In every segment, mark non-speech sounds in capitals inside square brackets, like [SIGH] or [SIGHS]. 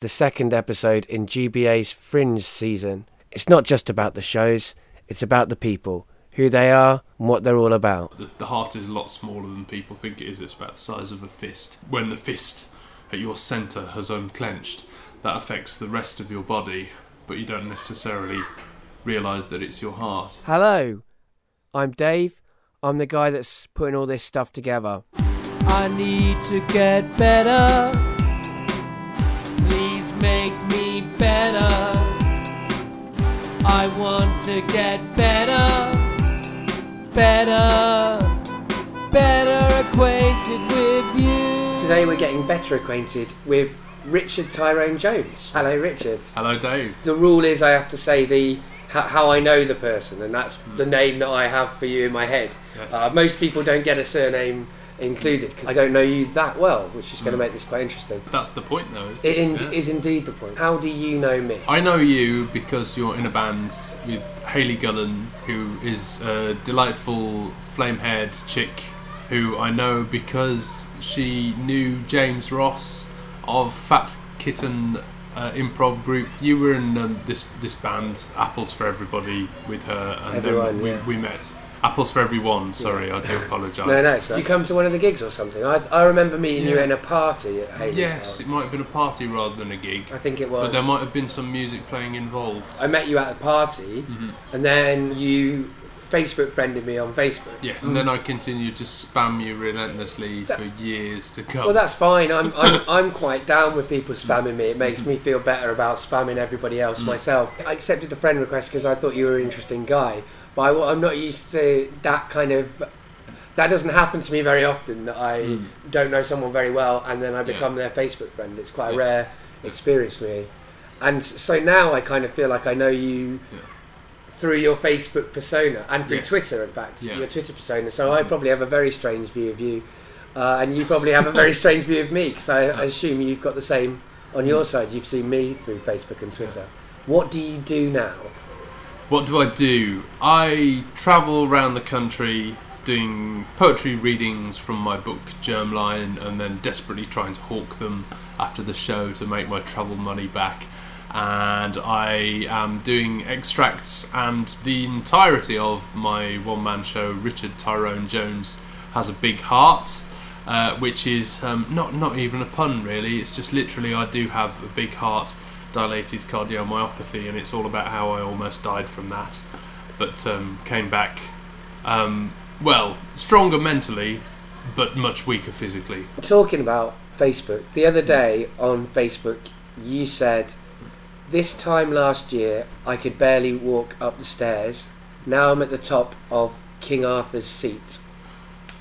the second episode in GBA's Fringe season. It's not just about the shows, it's about the people, who they are, and what they're all about. The, the heart is a lot smaller than people think it is. It's about the size of a fist. When the fist at your centre has unclenched, that affects the rest of your body, but you don't necessarily realise that it's your heart. Hello, I'm Dave. I'm the guy that's putting all this stuff together. I need to get better. I want to get better, better, better acquainted with you. Today we're getting better acquainted with Richard Tyrone Jones. Hello, Richard. Hello, Dave. The rule is I have to say the how, how I know the person, and that's the name that I have for you in my head. Yes. Uh, most people don't get a surname included because I don't know you that well, which is going to make this quite interesting. That's the point, though, isn't It in, Yeah. is indeed the point. How do you know me? I know you because you're in a band with Haley Gullen, who is a delightful flame haired chick who I know because she knew James Ross of Fat Kitten uh, improv group. You were in um, this this band, Apples for Everybody, with her, and Everyone, then we, yeah. we met. Apples for Everyone, sorry, I do [LAUGHS] apologise. No, no. Did you come to one of the gigs or something? I, I remember meeting you in a party at Haley's Yes, house. it might have been a party rather than a gig, I think it was. but there might have been some music playing involved. I met you at a party, Mhm. and then you Facebook friended me on Facebook. Yes, and then I continued to spam you relentlessly for years to come. Well, that's fine. I'm, I'm, [LAUGHS] I'm quite down with people spamming me. It makes me feel better about spamming everybody Mm. else myself. I accepted the friend request because I thought you were an interesting guy, but I, am not used to that kind of. That doesn't happen to me very often. That I Mm. don't know someone very well and then I Yeah. become their Facebook friend. It's quite a Yeah. rare experience for me. And so now I kind of feel like I know you Yeah. through your Facebook persona and through Yes. Twitter, in fact, Yeah. your Twitter persona. So I probably have a very strange view of you, uh, and you probably have a very [LAUGHS] strange view of me because I, I assume you've got the same on your side. You've seen me through Facebook and Twitter. What do you do now? What do I do? I travel around the country doing poetry readings from my book Germline and then desperately trying to hawk them after the show to make my travel money back. And I am doing extracts and the entirety of my one man show, Richard Tyrone Jones Has a Big Heart. Uh, which is um, not not even a pun really. It's just literally I do have a big heart, dilated cardiomyopathy, and it's all about how I almost died from that, but um, came back. Um, well, stronger mentally, but much weaker physically. Talking about Facebook, the other day on Facebook, you said, This time last year, I could barely walk up the stairs. Now I'm at the top of King Arthur's seat.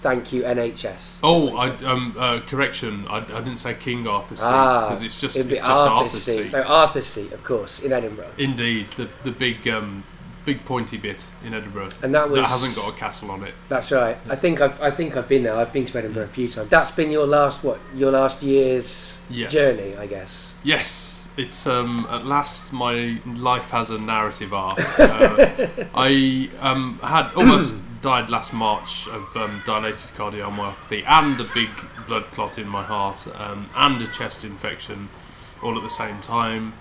Thank you, NHS. Oh, I, um, uh, correction. I, I didn't say King Arthur's seat Ah, because it's just it's just Arthur's, seat. So Arthur's seat, of course, in Edinburgh. Indeed, the the big um, big pointy bit in Edinburgh And that was that hasn't got a castle on it. That's right. I think I've I think I've been there. I've been to Edinburgh a few times. That's been your last what? Your last year's Yeah. journey, I guess. Yes, it's um, at last my life has a narrative arc. [LAUGHS] Uh, I um, had almost [CLEARS THROAT] died last March of um, dilated cardiomyopathy and a big blood clot in my heart um, and a chest infection, all at the same time.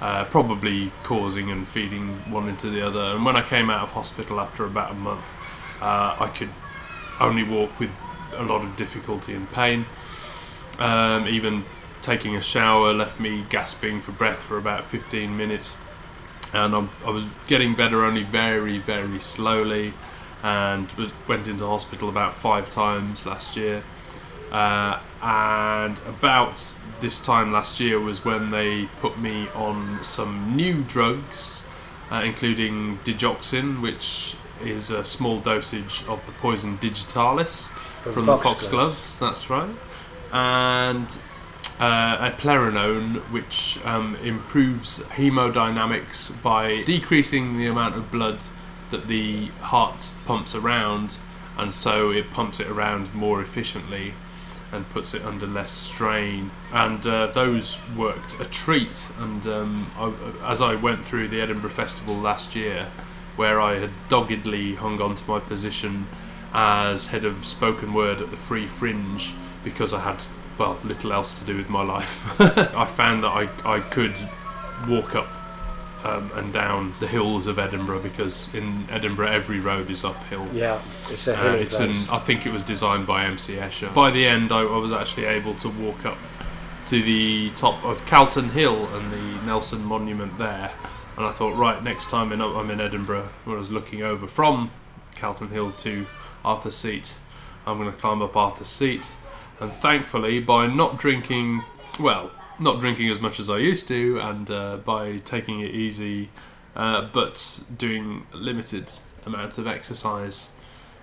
Uh, probably causing and feeding one into the other. And when I came out of hospital after about a month, uh, I could only walk with a lot of difficulty and pain. Um, even taking a shower left me gasping for breath for about 15 minutes. And I, I was getting better only very, very slowly, and was went into hospital about five times last year. Uh, and about this time last year was when they put me on some new drugs, uh, including digoxin, which is a small dosage of the poison digitalis from, the foxgloves. That's right, and uh, eplerenone, which um, improves hemodynamics by decreasing the amount of blood that the heart pumps around, and so it pumps it around more efficiently and puts it under less strain. And uh, those worked a treat. And um, I, as I went through the Edinburgh Festival last year, where I had doggedly hung on to my position as head of spoken word at the Free Fringe because I had well, little else to do with my life. [LAUGHS] I found that I, I could walk up um, and down the hills of Edinburgh because in Edinburgh every road is uphill. Yeah, it's a Uh, it's an. I think it was designed by MC Escher. By the end, I, I was actually able to walk up to the top of Calton Hill and the Nelson Monument there. And I thought, right, next time in, I'm in Edinburgh, when I was looking over from Calton Hill to Arthur's Seat, I'm going to climb up Arthur's Seat. And thankfully, by not drinking, well, not drinking as much as I used to, and uh, by taking it easy, uh, but doing limited amounts of exercise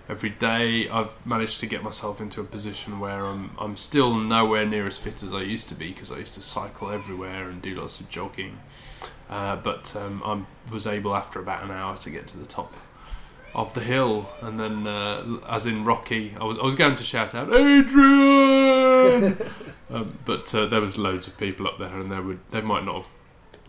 every day, I've managed to get myself into a position where I'm I'm still nowhere near as fit as I used to be because I used to cycle everywhere and do lots of jogging. Uh, but um, I was able after about an hour to get to the top of the hill, and then uh, as in Rocky, I was I was going to shout out Adrian, [LAUGHS] um, but uh, there was loads of people up there, and they would they might not have.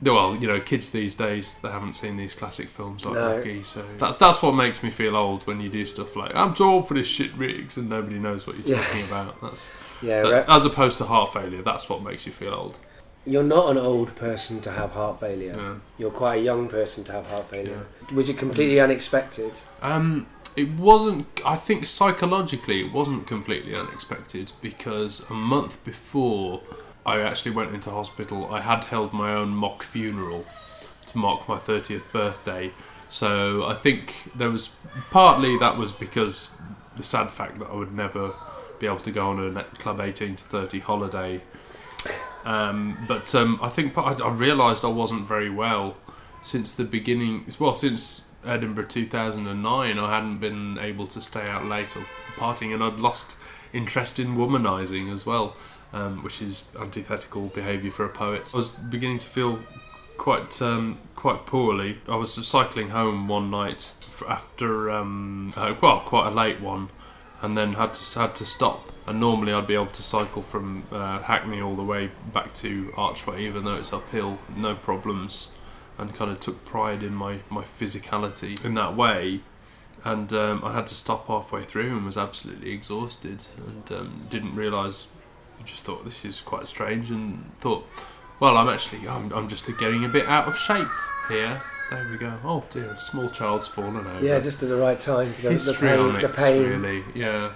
Well, you know, kids these days they haven't seen these classic films like No. Rocky, so that's that's what makes me feel old when you do stuff like I'm too old for this shit, Riggs, and nobody knows what you're Yeah. talking about. That's [LAUGHS] yeah, that- as opposed to heart failure. That's what makes you feel old. you're not an old person to have heart failure. Yeah. You're quite a young person to have heart failure. Was it completely unexpected? Um, it wasn't. I think psychologically, it wasn't completely unexpected because a month before I actually went into hospital, I had held my own mock funeral to mark my thirtieth birthday. So I think there was partly that was because the sad fact that I would never be able to go on a Club eighteen to thirty holiday. Um, but um, I think part- I realised I wasn't very well since the beginning. Well, since Edinburgh 2009, I hadn't been able to stay out late or partying, and I'd lost interest in womanising as well, um, which is antithetical behaviour for a poet. I was beginning to feel quite um, quite poorly. I was cycling home one night after um, uh, well, quite a late one, and then had to had to stop. And normally I'd be able to cycle from uh, Hackney all the way back to Archway, even though it's uphill, no problems and kind of took pride in my, my physicality in that way. And um, I had to stop halfway through and was absolutely exhausted and um, didn't realise. Just thought this is quite strange and thought, well, I'm actually I'm, I'm just getting a bit out of shape here. There we go. Oh dear, a small child's fallen over. Yeah, just at the right time the, the pain. The pain really. Yeah.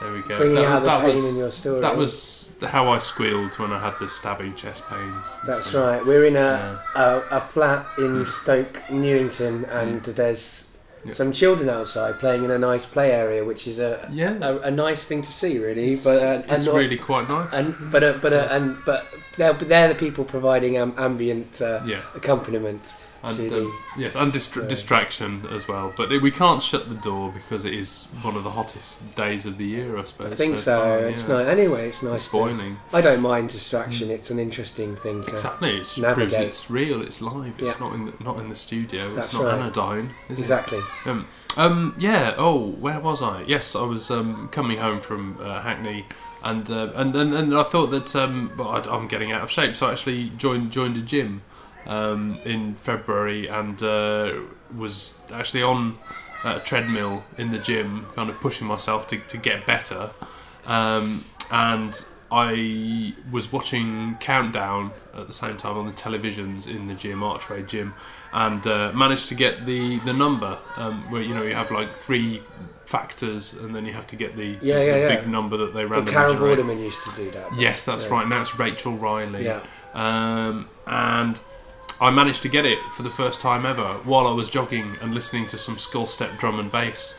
There we go. bringing That- out the that pain was- in your story. That was how I squealed when I had the stabbing chest pains. That's So, right. We're in a, yeah. a, a flat in Mm. Stoke Newington, and there's Yeah. some children outside playing in a nice play area, which is a Yeah. a, a nice thing to see, really. It's, but uh, it's not- really quite nice. and but uh, but uh, and but they're they're the people providing um, ambient uh, yeah, accompaniment and to um, yes, and distra- distraction as well. But it, we can't shut the door because it is one of the hottest days of the year, I suppose. I think so. far, It's yeah. nice. Anyway, it's nice. It's to- boiling. I don't mind distraction. It's an interesting thing to. Exactly, it proves it's real. It's live. It's Yeah. not in the, not in the studio. That's it's not right. anodyne. Is Exactly. Um, um, yeah. Oh, where was I? Yes, I was um, coming home from uh, Hackney, and, uh, and and and I thought that um, well, I'd- I'm getting out of shape, so I actually joined joined a gym um, in February and uh, was actually on a treadmill in the gym, kind of pushing myself to, to get better. Um, and I was watching Countdown at the same time on the televisions in the gym, Archway Gym, and uh, managed to get the the number um, where you know you have like three factors and then you have to get the, Yeah, the, yeah, the yeah. big number that they Well, randomly Carol generate. Vorderman used to do that. Yes, that's right. Now it's Rachel Riley. Yeah. Um, and I managed to get it for the first time ever while I was jogging and listening to some skull step drum and bass.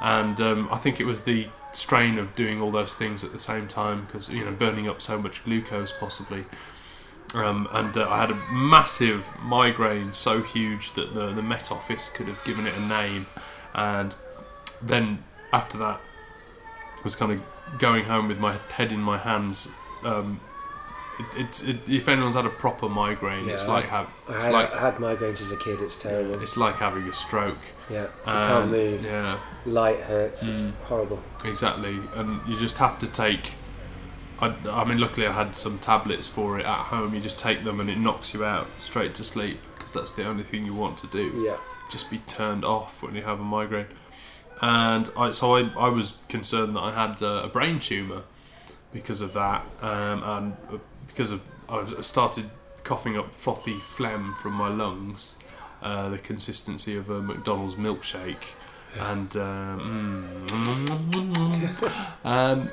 And um, I think it was the strain of doing all those things at the same time because you know burning up so much glucose possibly. Um, and uh, I had a massive migraine, so huge that the the Met Office could have given it a name. And then after that, was kind of going home with my head in my hands. Um, it's it, if anyone's had a proper migraine, it's like have I it's had, like I had migraines as a kid. It's terrible. it's like having a stroke. yeah, you Um, can't move. Yeah, Light hurts. It's Mm. horrible. exactly. And you just have to take. I, I mean, luckily I had some tablets for it at home. You just take them and it knocks you out straight to sleep because that's the only thing you want to do. Yeah. Just be turned off when you have a migraine. And I, so I, I was concerned that I had uh, a brain tumor because of that, um, and uh, because of I started coughing up frothy phlegm from my lungs, uh, the consistency of a McDonald's milkshake, and um, [LAUGHS] um,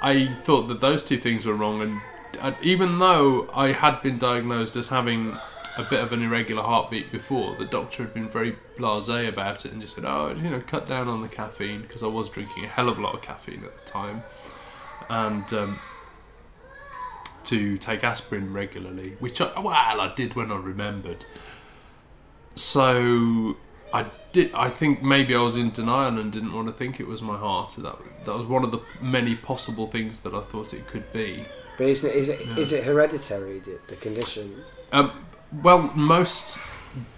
I thought that those two things were wrong, and, and even though I had been diagnosed as having a bit of an irregular heartbeat before, the doctor had been very blasé about it and just said, "Oh, you know, cut down on the caffeine," because I was drinking a hell of a lot of caffeine at the time, and um, to take aspirin regularly, which I, well, I did when I remembered. So I did. I think maybe I was in denial and didn't want to think it was my heart. That that was one of the many possible things that I thought it could be. But isn't it, is it yeah. is it hereditary the, the condition? Um, well, most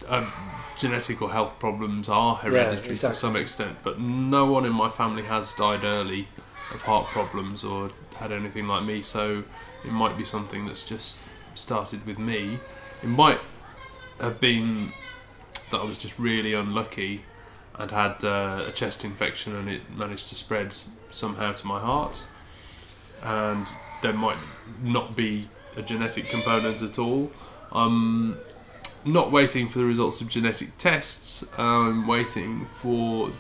um, genetic or health problems are hereditary yeah, exactly. to some extent, but no one in my family has died early of heart problems or had anything like me. So it might be something that's just started with me. It might have been that I was just really unlucky and had uh, a chest infection and it managed to spread somehow to my heart. And there might not be a genetic component at all. I'm not waiting for the results of genetic tests. I'm waiting for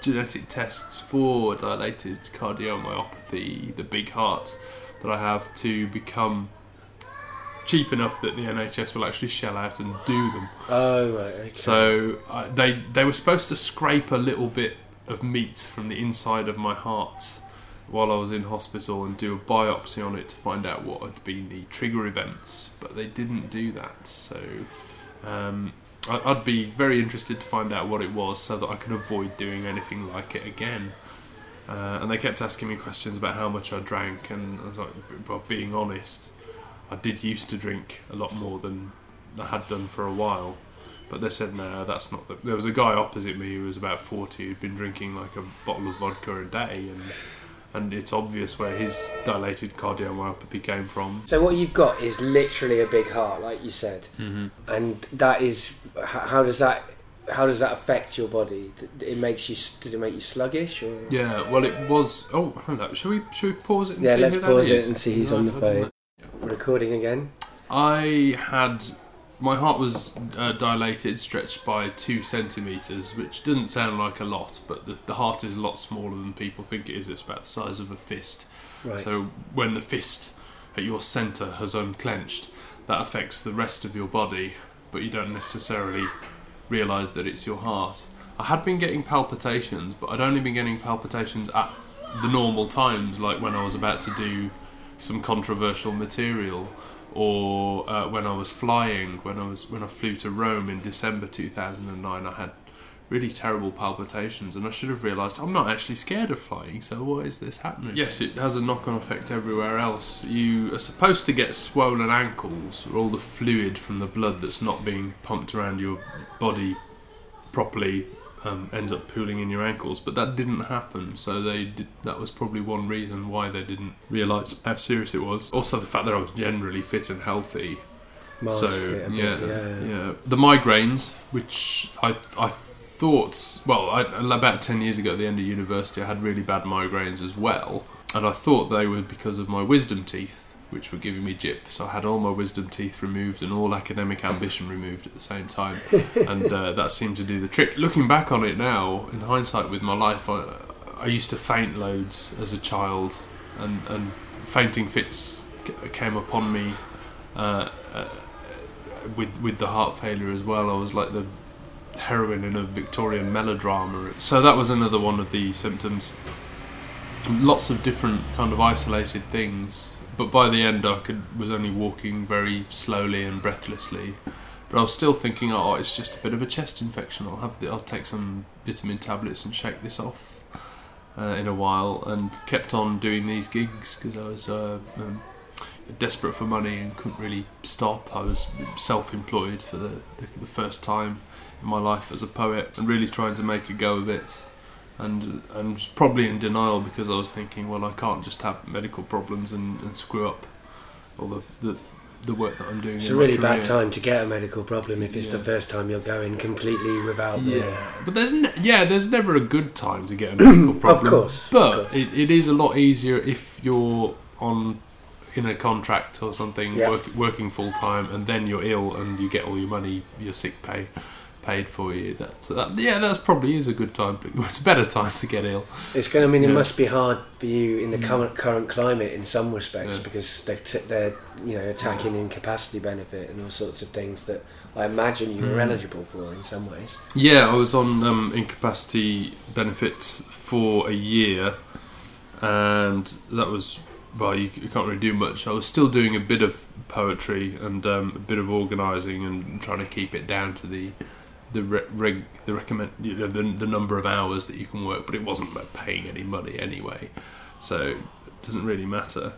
genetic tests for dilated cardiomyopathy, the big heart that I have, to become cheap enough that the NHS will actually shell out and do them. Oh right. Okay. So uh, they they were supposed to scrape a little bit of meat from the inside of my heart while I was in hospital and do a biopsy on it to find out what had been the trigger events, but they didn't do that. So um, I'd be very interested to find out what it was so that I could avoid doing anything like it again. Uh, and they kept asking me questions about how much I drank, and I was like, well, being honest, I did used to drink a lot more than I had done for a while. But they said, no, that's not the. There was a guy opposite me who was about 40 who'd been drinking like a bottle of vodka a day, and and it's obvious where his dilated cardiomyopathy came from. So what you've got is literally a big heart, like you said, mm-hmm. and that is how does that how does that affect your body? It makes you did it make you sluggish or? Yeah, well, it was. Oh, hello. Should we should we pause it? And yeah, let's pause it and see who's no, on the phone. Recording again. I had my heart was uh, dilated, stretched by two centimeters, which doesn't sound like a lot, but the, the heart is a lot smaller than people think it is. It's about the size of a fist. Right. So when the fist at your centre has unclenched, that affects the rest of your body, but you don't necessarily realise that it's your heart. I had been getting palpitations, but I'd only been getting palpitations at the normal times, like when I was about to do some controversial material or uh, when I was flying, when I was when I flew to Rome in December 2009, I had really terrible palpitations, and I should have realised I'm not actually scared of flying. So why is this happening? Yes, it has a knock-on effect everywhere else. You are supposed to get swollen ankles, or all the fluid from the blood that's not being pumped around your body properly um, ends up pooling in your ankles. But that didn't happen, so they did, that was probably one reason why they didn't realise how serious it was. Also, the fact that I was generally fit and healthy. Mask so yeah, yeah, yeah, the migraines, which I I thought, well, I, about ten years ago at the end of university, I had really bad migraines as well, and I thought they were because of my wisdom teeth which were giving me jip. So I had all my wisdom teeth removed and all academic ambition removed at the same time, [LAUGHS] and uh, that seemed to do the trick. Looking back on it now, in hindsight, with my life, I, I used to faint loads as a child, and and fainting fits came upon me. Uh, uh, with with the heart failure as well, I was like the heroine in a Victorian melodrama. So that was another one of the symptoms. Lots of different kind of isolated things but by the end I could was only walking very slowly and breathlessly. But I was still thinking, oh, it's just a bit of a chest infection. I'll have the, I'll take some vitamin tablets and shake this off uh, in a while, and kept on doing these gigs because I was uh, um, desperate for money and couldn't really stop. I was self-employed for the, the, the first time my life as a poet, and really trying to make a go of it and and probably in denial because I was thinking, well, I can't just have medical problems and, and screw up all the, the the work that I'm doing. It's a really bad time to get a medical problem if it's the first time you're going completely without the. Yeah, [COUGHS] but there's ne- yeah, there's never a good time to get a medical problem. course, of course. It, it is a lot easier if you're on in a contract or something, Yeah. work, working full time, and then you're ill and you get all your money, your sick pay paid for you. That's that, yeah, that's probably is a good time. But [LAUGHS] it's a better time to get ill. It's going to mean it Yeah. must be hard for you in the Mm. current current climate in some respects Yeah. because they're, t- they're you know attacking incapacity benefit and all sorts of things that I imagine you were Mm. eligible for in some ways. Yeah, I was on um, incapacity benefit for a year, and that was well, you, you can't really do much. I was still doing a bit of poetry and um, a bit of organising and trying to keep it down to the the re- reg, the recommend you know, the, the number of hours that you can work, but it wasn't about paying any money anyway, so it doesn't really matter.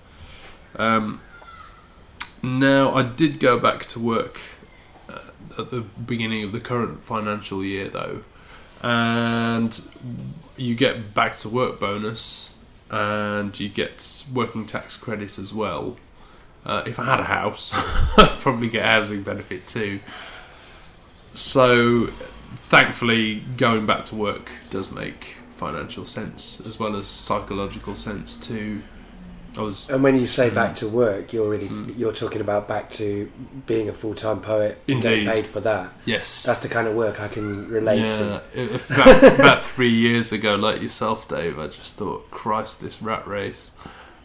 Um, now I did go back to work uh, at the beginning of the current financial year though and you get back to work bonus and you get working tax credit as well. Uh, if I had a house [LAUGHS] I'd probably get housing benefit too so thankfully going back to work does make financial sense as well as psychological sense too I was And when you say back Mm. to work, you're really Mm. you're talking about back to being a full time poet and Indeed. getting paid for that. yes That's the kind of work I can relate yeah, to. about, [LAUGHS] about three years ago, like yourself, Dave, I just thought, Christ, this rat race.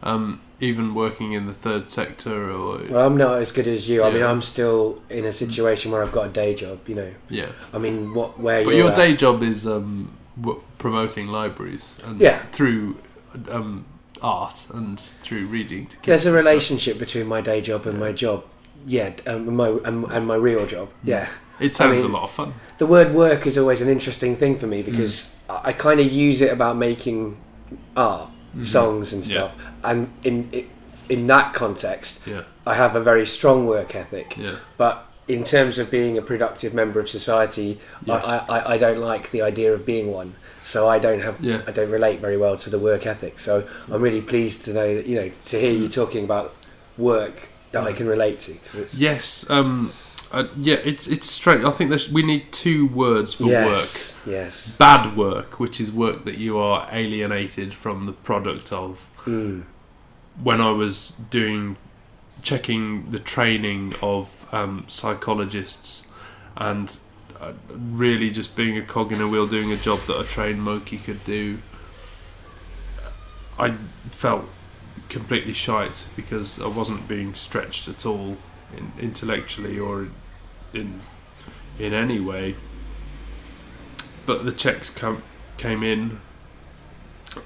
Um, even working in the third sector, or Well, I'm not as good as you. I mean, I'm still in a situation where I've got a day job. You know, yeah, I mean, what where but your at- day job is um, w- promoting libraries and Yeah. through um, art and through reading to kids. There's a relationship between my day job and my job. Yeah, um, my and, and my real job. Yeah, It sounds mean- a lot of fun. the word work is always an interesting thing for me because Mm. I, I kind of use it about making art, Mhm. songs and Yeah. stuff, and in in that context, Yeah, I have a very strong work ethic. yeah, But in terms of being a productive member of society, Yes. I, I, I don't like the idea of being one. So I don't have Yeah. I don't relate very well to the work ethic. So I'm really pleased to know that you know to hear you Mm. talking about work that I can relate to. yes. Um, uh, yeah, it's it's straight. I think there's, we need two words for yes, work. yes, bad work, which is work that you are alienated from the product of. mm. When I was doing checking the training of um, psychologists and uh, really just being a cog in a wheel, doing a job that a trained monkey could do, I felt completely shite because I wasn't being stretched at all in, intellectually or in in any way. But the checks come, came in.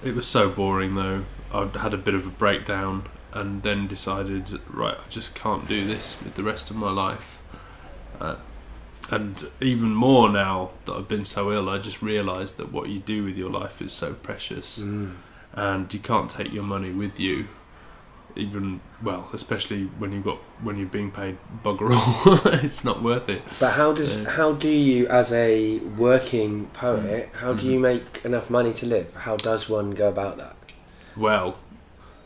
It was so boring though. I had a bit of a breakdown and then decided, right, I just can't do this with the rest of my life. Uh, and even more now that I've been so ill, I just realised that what you do with your life is so precious Mm. and you can't take your money with you even well especially when you've got when you're being paid bugger all [LAUGHS] it's not worth it But how does Yeah. how do you as a working poet how do Mhm. you make enough money to live? How does one go about that? well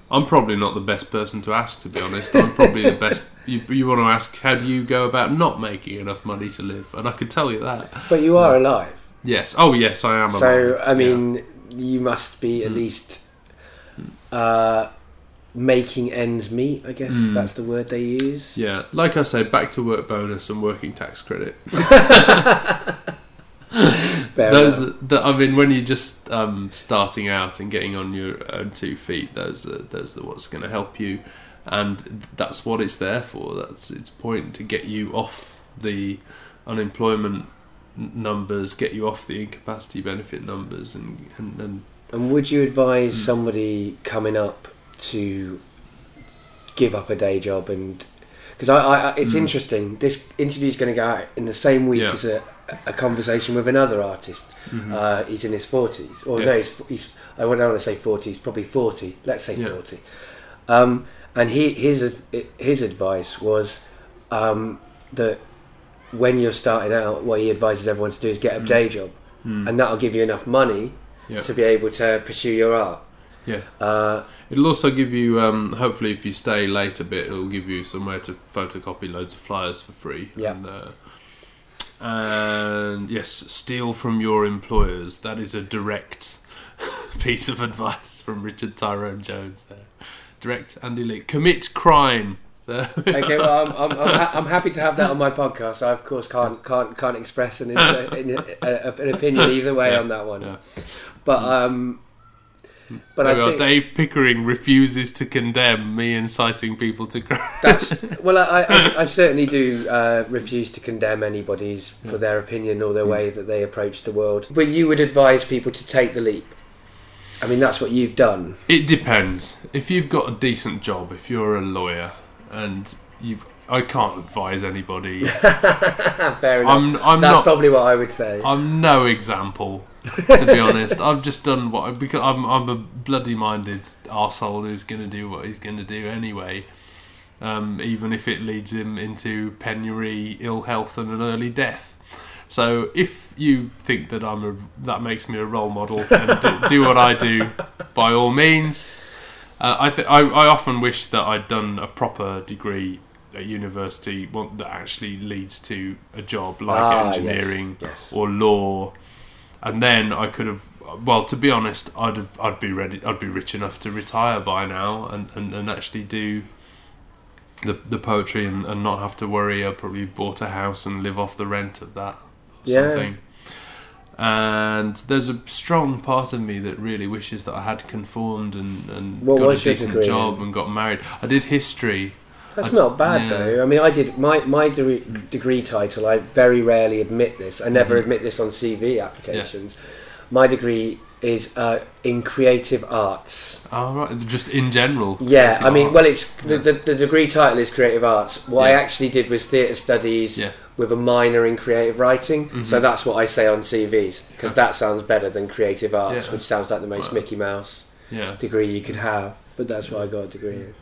i'm probably not the best person to ask to be honest i'm probably the best [LAUGHS] you, you want to ask how do you go about not making enough money to live and i could tell you that But you are alive. yes oh yes i am So alive. I mean, you must be at Mm. least uh, making ends meet. I guess Mm. that's the word they use. yeah. like i say back to work bonus and working tax credit [LAUGHS] those are, the, I mean, when you're just um, starting out and getting on your own two feet, those are those are what's going to help you, and that's what it's there for. That's its point to get you off the unemployment numbers, get you off the incapacity benefit numbers, and and, and And would you advise Mm. somebody coming up to give up a day job and because I, I, it's Mm. interesting. This interview is going to go out in the same week Yeah. as a, a conversation with another artist. Mhm. Uh, he's in his forties, or Yeah. no, he's, he's I don't want to say forties, probably forty. Let's say Yeah. forty. Um, and he his his advice was um, that when you're starting out, what he advises everyone to do is get a Mm. day job, Mm. and that'll give you enough money to be able to pursue your art. Yeah. Uh, It'll also give you, um, hopefully, if you stay late a bit, it'll give you somewhere to photocopy loads of flyers for free. Yeah. And, uh, and yes, steal from your employers. That is a direct [LAUGHS] piece of advice from Richard Tyrone Jones there. Direct and elite. Commit crime. [LAUGHS] Okay, well, I'm, I'm, I'm, ha- I'm happy to have that on my podcast. I, of course, can't can't can't express an, an, an opinion either way Yeah, on that one. yeah. But um, but I think Dave Pickering refuses to condemn me inciting people to crime. that's [LAUGHS] well, I, I, I certainly do uh, refuse to condemn anybody's for Mm. their opinion or their way that they approach the world. But you would advise people to take the leap. I mean, that's what you've done. It depends. If you've got a decent job, if you're a lawyer, and you've I can't advise anybody. [LAUGHS] Fair enough. I'm, I'm that's not. probably what I would say. I'm no example, to be honest. I've just done what I- because I'm I'm a bloody minded arsehole who's going to do what he's going to do anyway, um, even if it leads him into penury, ill health, and an early death. So if you think that I'm a that makes me a role model and do, do what I do, by all means. Uh, I, th- I I often wish that I'd done a proper degree at university, one that actually leads to a job like Ah, yes, engineering yes. or law, and then I could have. Well, to be honest, I'd have, I'd be ready. I'd be rich enough to retire by now and, and, and actually do the the poetry and, and not have to worry. I probably bought a house and live off the rent of that. Or Yeah. Something. And there's a strong part of me that really wishes that I had conformed and, and What got a decent job in? and got married. I did history. That's I- not bad yeah. though. I mean, I did my my de- degree title. I very rarely admit this. I never Mhm. admit this on CV applications. My degree is uh, in creative arts. Oh, right. Just in general. Yeah, I mean, well, arts. it's the, the, the degree title is creative arts. What I actually did was theatre studies Yeah. with a minor in creative writing. So Mhm. that's what I say on CVs because that sounds better than creative arts, Yeah. which sounds like the most Well. Mickey Mouse Yeah. degree you could have. But that's what I got a degree in.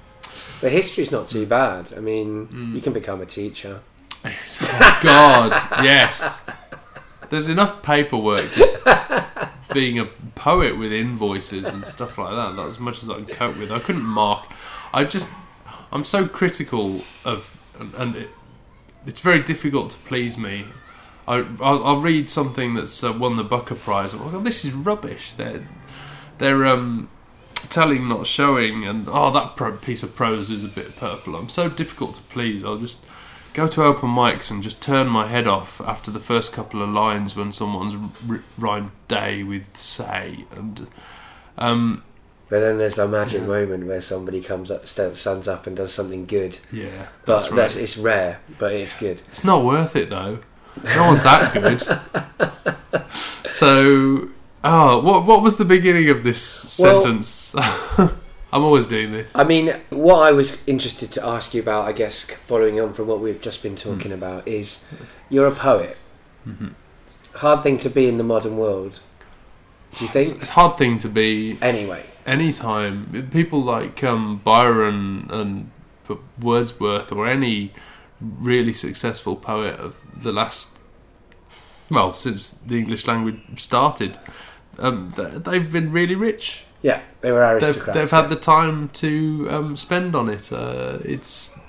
But history's not too bad. I mean, Mm. you can become a teacher. [LAUGHS] Oh God, yes. There's enough paperwork just [LAUGHS] being a poet with invoices and stuff like that. That's as much as I can cope with. I couldn't mark. I just, I'm so critical of, and, and it, it's very difficult to please me. I, I'll, I'll read something that's uh, won the Booker Prize. and, Oh, this is rubbish. They're, they're um, telling, not showing, and oh, that pro- piece of prose is a bit purple. I'm so difficult to please. I'll just go to open mics and just turn my head off after the first couple of lines when someone's r- rhymed day with say and um But then there's the magic moment where somebody comes up, stands up, and does something good. yeah But that's that's, right it's rare, but it's good. it's not worth it though no one's that good [LAUGHS] so oh what what was the beginning of this Well- sentence [LAUGHS] I'm always doing this I mean, what I was interested to ask you about, I guess, following on from what we've just been talking about, is you're a poet. Mhm. Hard thing to be in the modern world. Do you think? it's a hard thing to be Anyway, anytime people like um, Byron and Wordsworth or any really successful poet of the last well since the English language started um, they've been really rich yeah, they were they've, they've had the time to um, spend on it uh, it's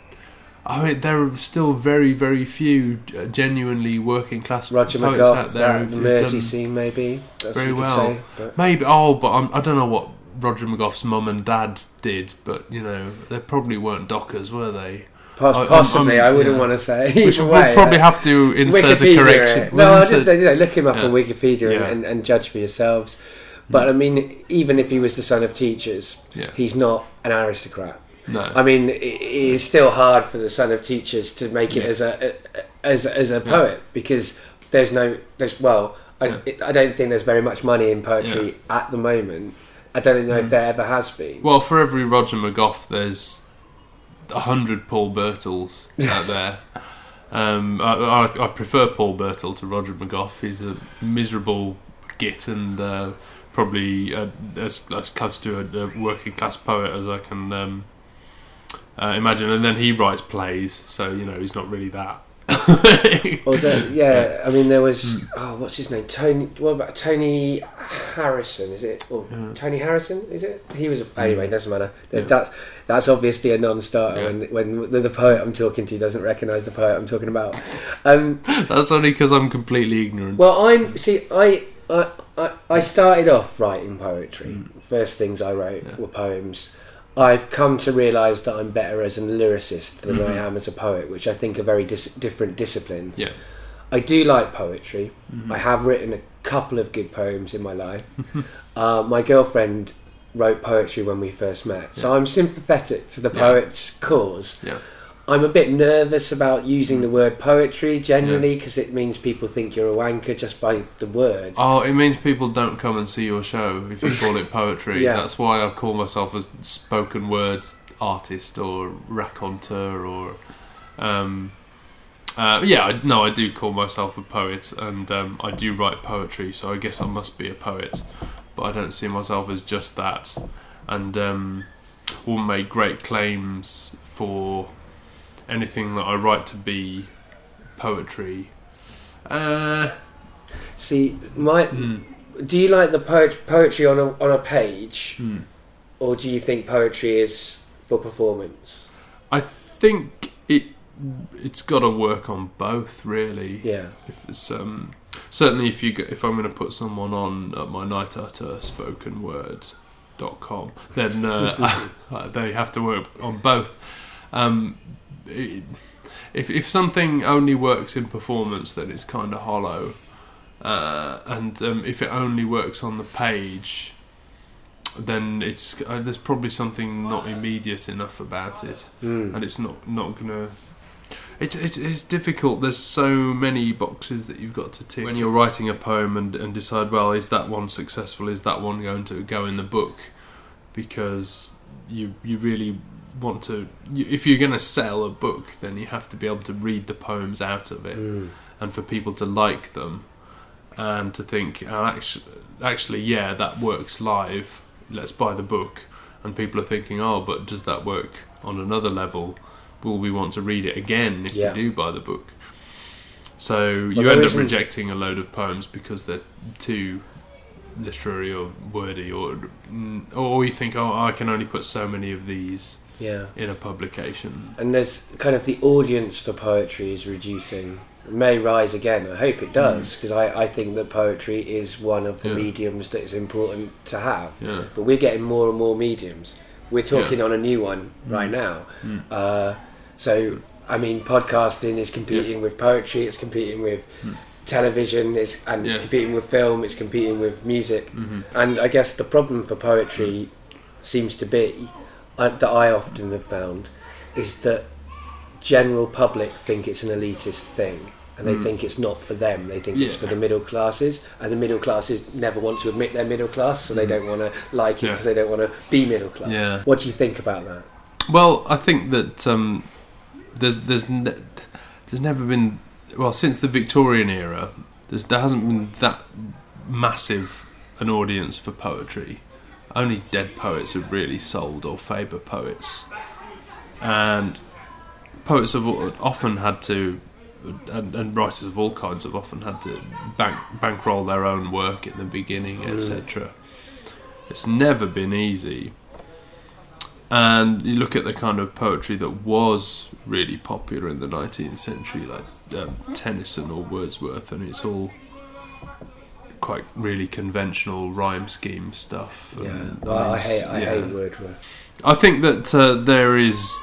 I mean, there are still very, very few uh, genuinely working class Roger poets McGough, out there the Mersey maybe. That's very what you could well. Say, but Maybe. Oh, but I'm, I don't know what Roger McGough's mum and dad did, but you know they probably weren't dockers, were they? I- I'm- possibly, I'm- I wouldn't yeah. want to say. Which either we'll way, probably uh, have to insert Wikipedia a correction. it. No, insert- just you know look him up Yeah. on Wikipedia Yeah. and, and judge for yourselves. But I mean, even if he was the son of teachers, yeah. he's not an aristocrat. No. I mean, it, it is still hard for the son of teachers to make it as a as as a poet because there's no there's well, I, it, I don't think there's very much money in poetry at the moment. I don't know Mm. if there ever has been. well, for every Roger McGough, there's hundred Paul Birtills [LAUGHS] out there. Um, I, I, I prefer Paul Birtill to Roger McGough. He's a miserable git and uh, probably uh, as, as close to a, a working class poet as I can um, uh, imagine. And then he writes plays, so you know he's not really that. [LAUGHS] Although, yeah, I mean, there was oh, what's his name? Tony. What about Tony Harrison? Is it? Or Yeah. Tony Harrison? Is it? He was. A, anyway, doesn't matter. Yeah. That's that's obviously a non-starter Yeah. when when the, the poet I'm talking to doesn't recognise the poet I'm talking about. Um, [LAUGHS] That's only because I'm completely ignorant. well, I'm see, I. I, I, I started off writing poetry. First things I wrote Mm. Were poems. I've come to realise that I'm better as a lyricist than I Mhm. am as a poet, which I think are very dis- different disciplines. yeah. I do like poetry. Mhm. I have written a couple of good poems in my life. [LAUGHS] uh, my girlfriend wrote poetry when we first met, so I'm sympathetic to the Yeah. poet's cause. Yeah. I'm a bit nervous about using the word poetry generally because it means people think you're a wanker just by the word. Oh, it means people don't come and see your show if you call it [LAUGHS] poetry. Yeah. That's why I call myself a spoken words artist or raconteur or. Um, uh, yeah, I, no, I do call myself a poet and um, I do write poetry, so I guess I must be a poet. But I don't see myself as just that and um, will make great claims for anything that I write to be poetry. Uh, See, my hmm, do you like the poet- poetry on a on a page, hmm. or do you think poetry is for performance? I think it it's got to work on both really. Yeah, If it's um certainly if you go, if I'm going to put someone on at my night utter spoken word dot com then uh, [LAUGHS] they have to work on both. Um, if if something only works in performance, then it's kind of hollow. Uh, and um, if it only works on the page, then it's uh, there's probably something not immediate enough about it Mm. and it's not not gonna. It's, it's it's difficult. There's so many boxes that you've got to tick when you're writing a poem and, and decide. Well, is that one successful? Is that one going to go in the book? Because you you really want to. If you're going to sell a book, then you have to be able to read the poems out of it Mm. and for people to like them and to think oh, actually, actually yeah that works live let's buy the book and people are thinking oh but does that work on another level will we want to read it again if Yeah. you do buy the book so you end up rejecting a load of poems because they're too literary or wordy or or you think oh I can only put so many of these Yeah. in a publication And there's kind of the audience for poetry is reducing. It may rise again. I hope it does because I, I think that poetry is one of the Mm. Yeah. mediums that is important to have. yeah But we're getting more and more mediums. We're talking on a new one right now. Mm. Uh, so, I mean, podcasting is competing with poetry, it's competing with Mm. television, it's, and it's competing with film, it's competing with music. hmm And I guess the problem for poetry seems to be, that I often have found, is that general public think it's an elitist thing. And they Mm. think it's not for them. They think it's for the middle classes, and the middle classes never want to admit they're middle class, so they Mm. don't want to like it Yeah. because they don't want to be middle class. Yeah. What do you think about that? Well, I think that um, there's there's ne- there's never been well since the Victorian era. There's there hasn't been that massive an audience for poetry. Only dead poets have really sold or Faber poets, and poets have often had to. And, and writers of all kinds have often had to bank, bankroll their own work in the beginning, Mm. etc. It's never been easy and you look at the kind of poetry that was really popular in the 19th century, like um, Tennyson or Wordsworth, and it's all quite really conventional rhyme scheme stuff. Yeah, and well, I hate I yeah. hate Wordsworth. I think that uh, there is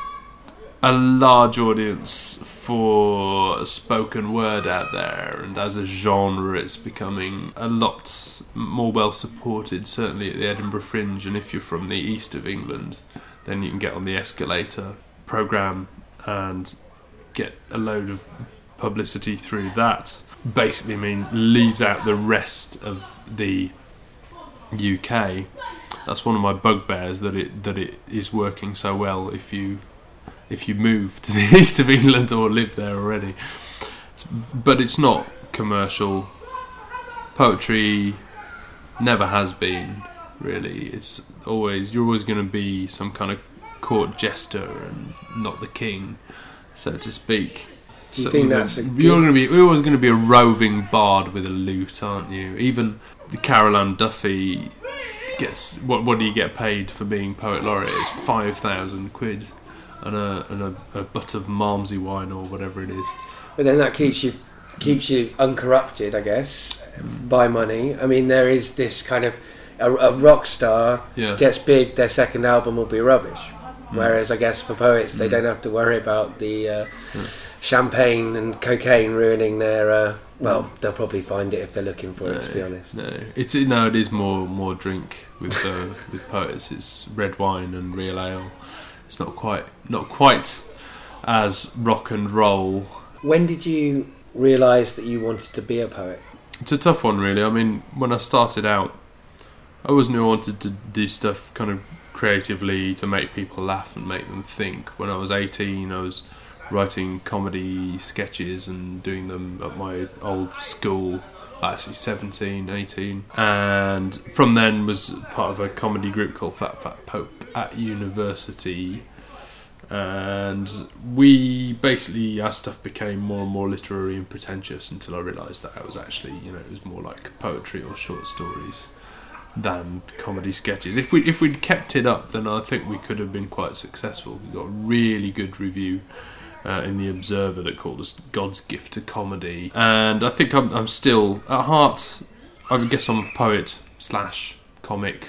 a large audience for spoken word out there, and as a genre, it's becoming a lot more well supported. Certainly at the Edinburgh Fringe, and if you're from the east of England, then you can get on the escalator program and get a load of publicity through that. Basically means leaves out the rest of the UK. That's one of my bugbears that it that it is working so well if you if you move to the [LAUGHS] east of England or live there already. But it's not commercial. Poetry never has been really. It's always you're always going to be some kind of court jester and not the king, so to speak. You So think you're that's gonna- good- you're going to be you're always going to be a roving bard with a lute, aren't you? Even the Carol Ann Duffy gets what what do you get paid for being poet laureate? It's five thousand quid and a and a, a butt of Malmsey wine or whatever it is. But then that keeps you keeps you uncorrupted, I guess, by money. I mean, there is this kind of a, a rock star Yeah, gets big, their second album will be rubbish. Hmm. Whereas I guess for poets, they Mm. don't have to worry about the uh, Mm. Champagne and cocaine ruining their. Uh, well, they'll probably find it if they're looking for it. To be honest, No, it's no, it is more more drink with uh, [LAUGHS] with poets. It's red wine and real ale. It's not quite not quite as rock and roll. when did you realise that you wanted to be a poet? It's a tough one, really. I mean, when I started out, I always knew I wanted to do stuff kind of creatively to make people laugh and make them think. When I was 18, I was writing comedy sketches and doing them at my old school. Actually, 17, 18. And from then was part of a comedy group called Fat Fat Pope at university. And we basically, our stuff became more and more literary and pretentious until I realised that I was actually, you know, it was more like poetry or short stories than comedy sketches. If we if we'd kept it up, then I think we could have been quite successful. We got a really good review uh, in the Observer that called us God's gift to comedy, and I think I'm I'm still at heart. I would guess I'm a poet slash comic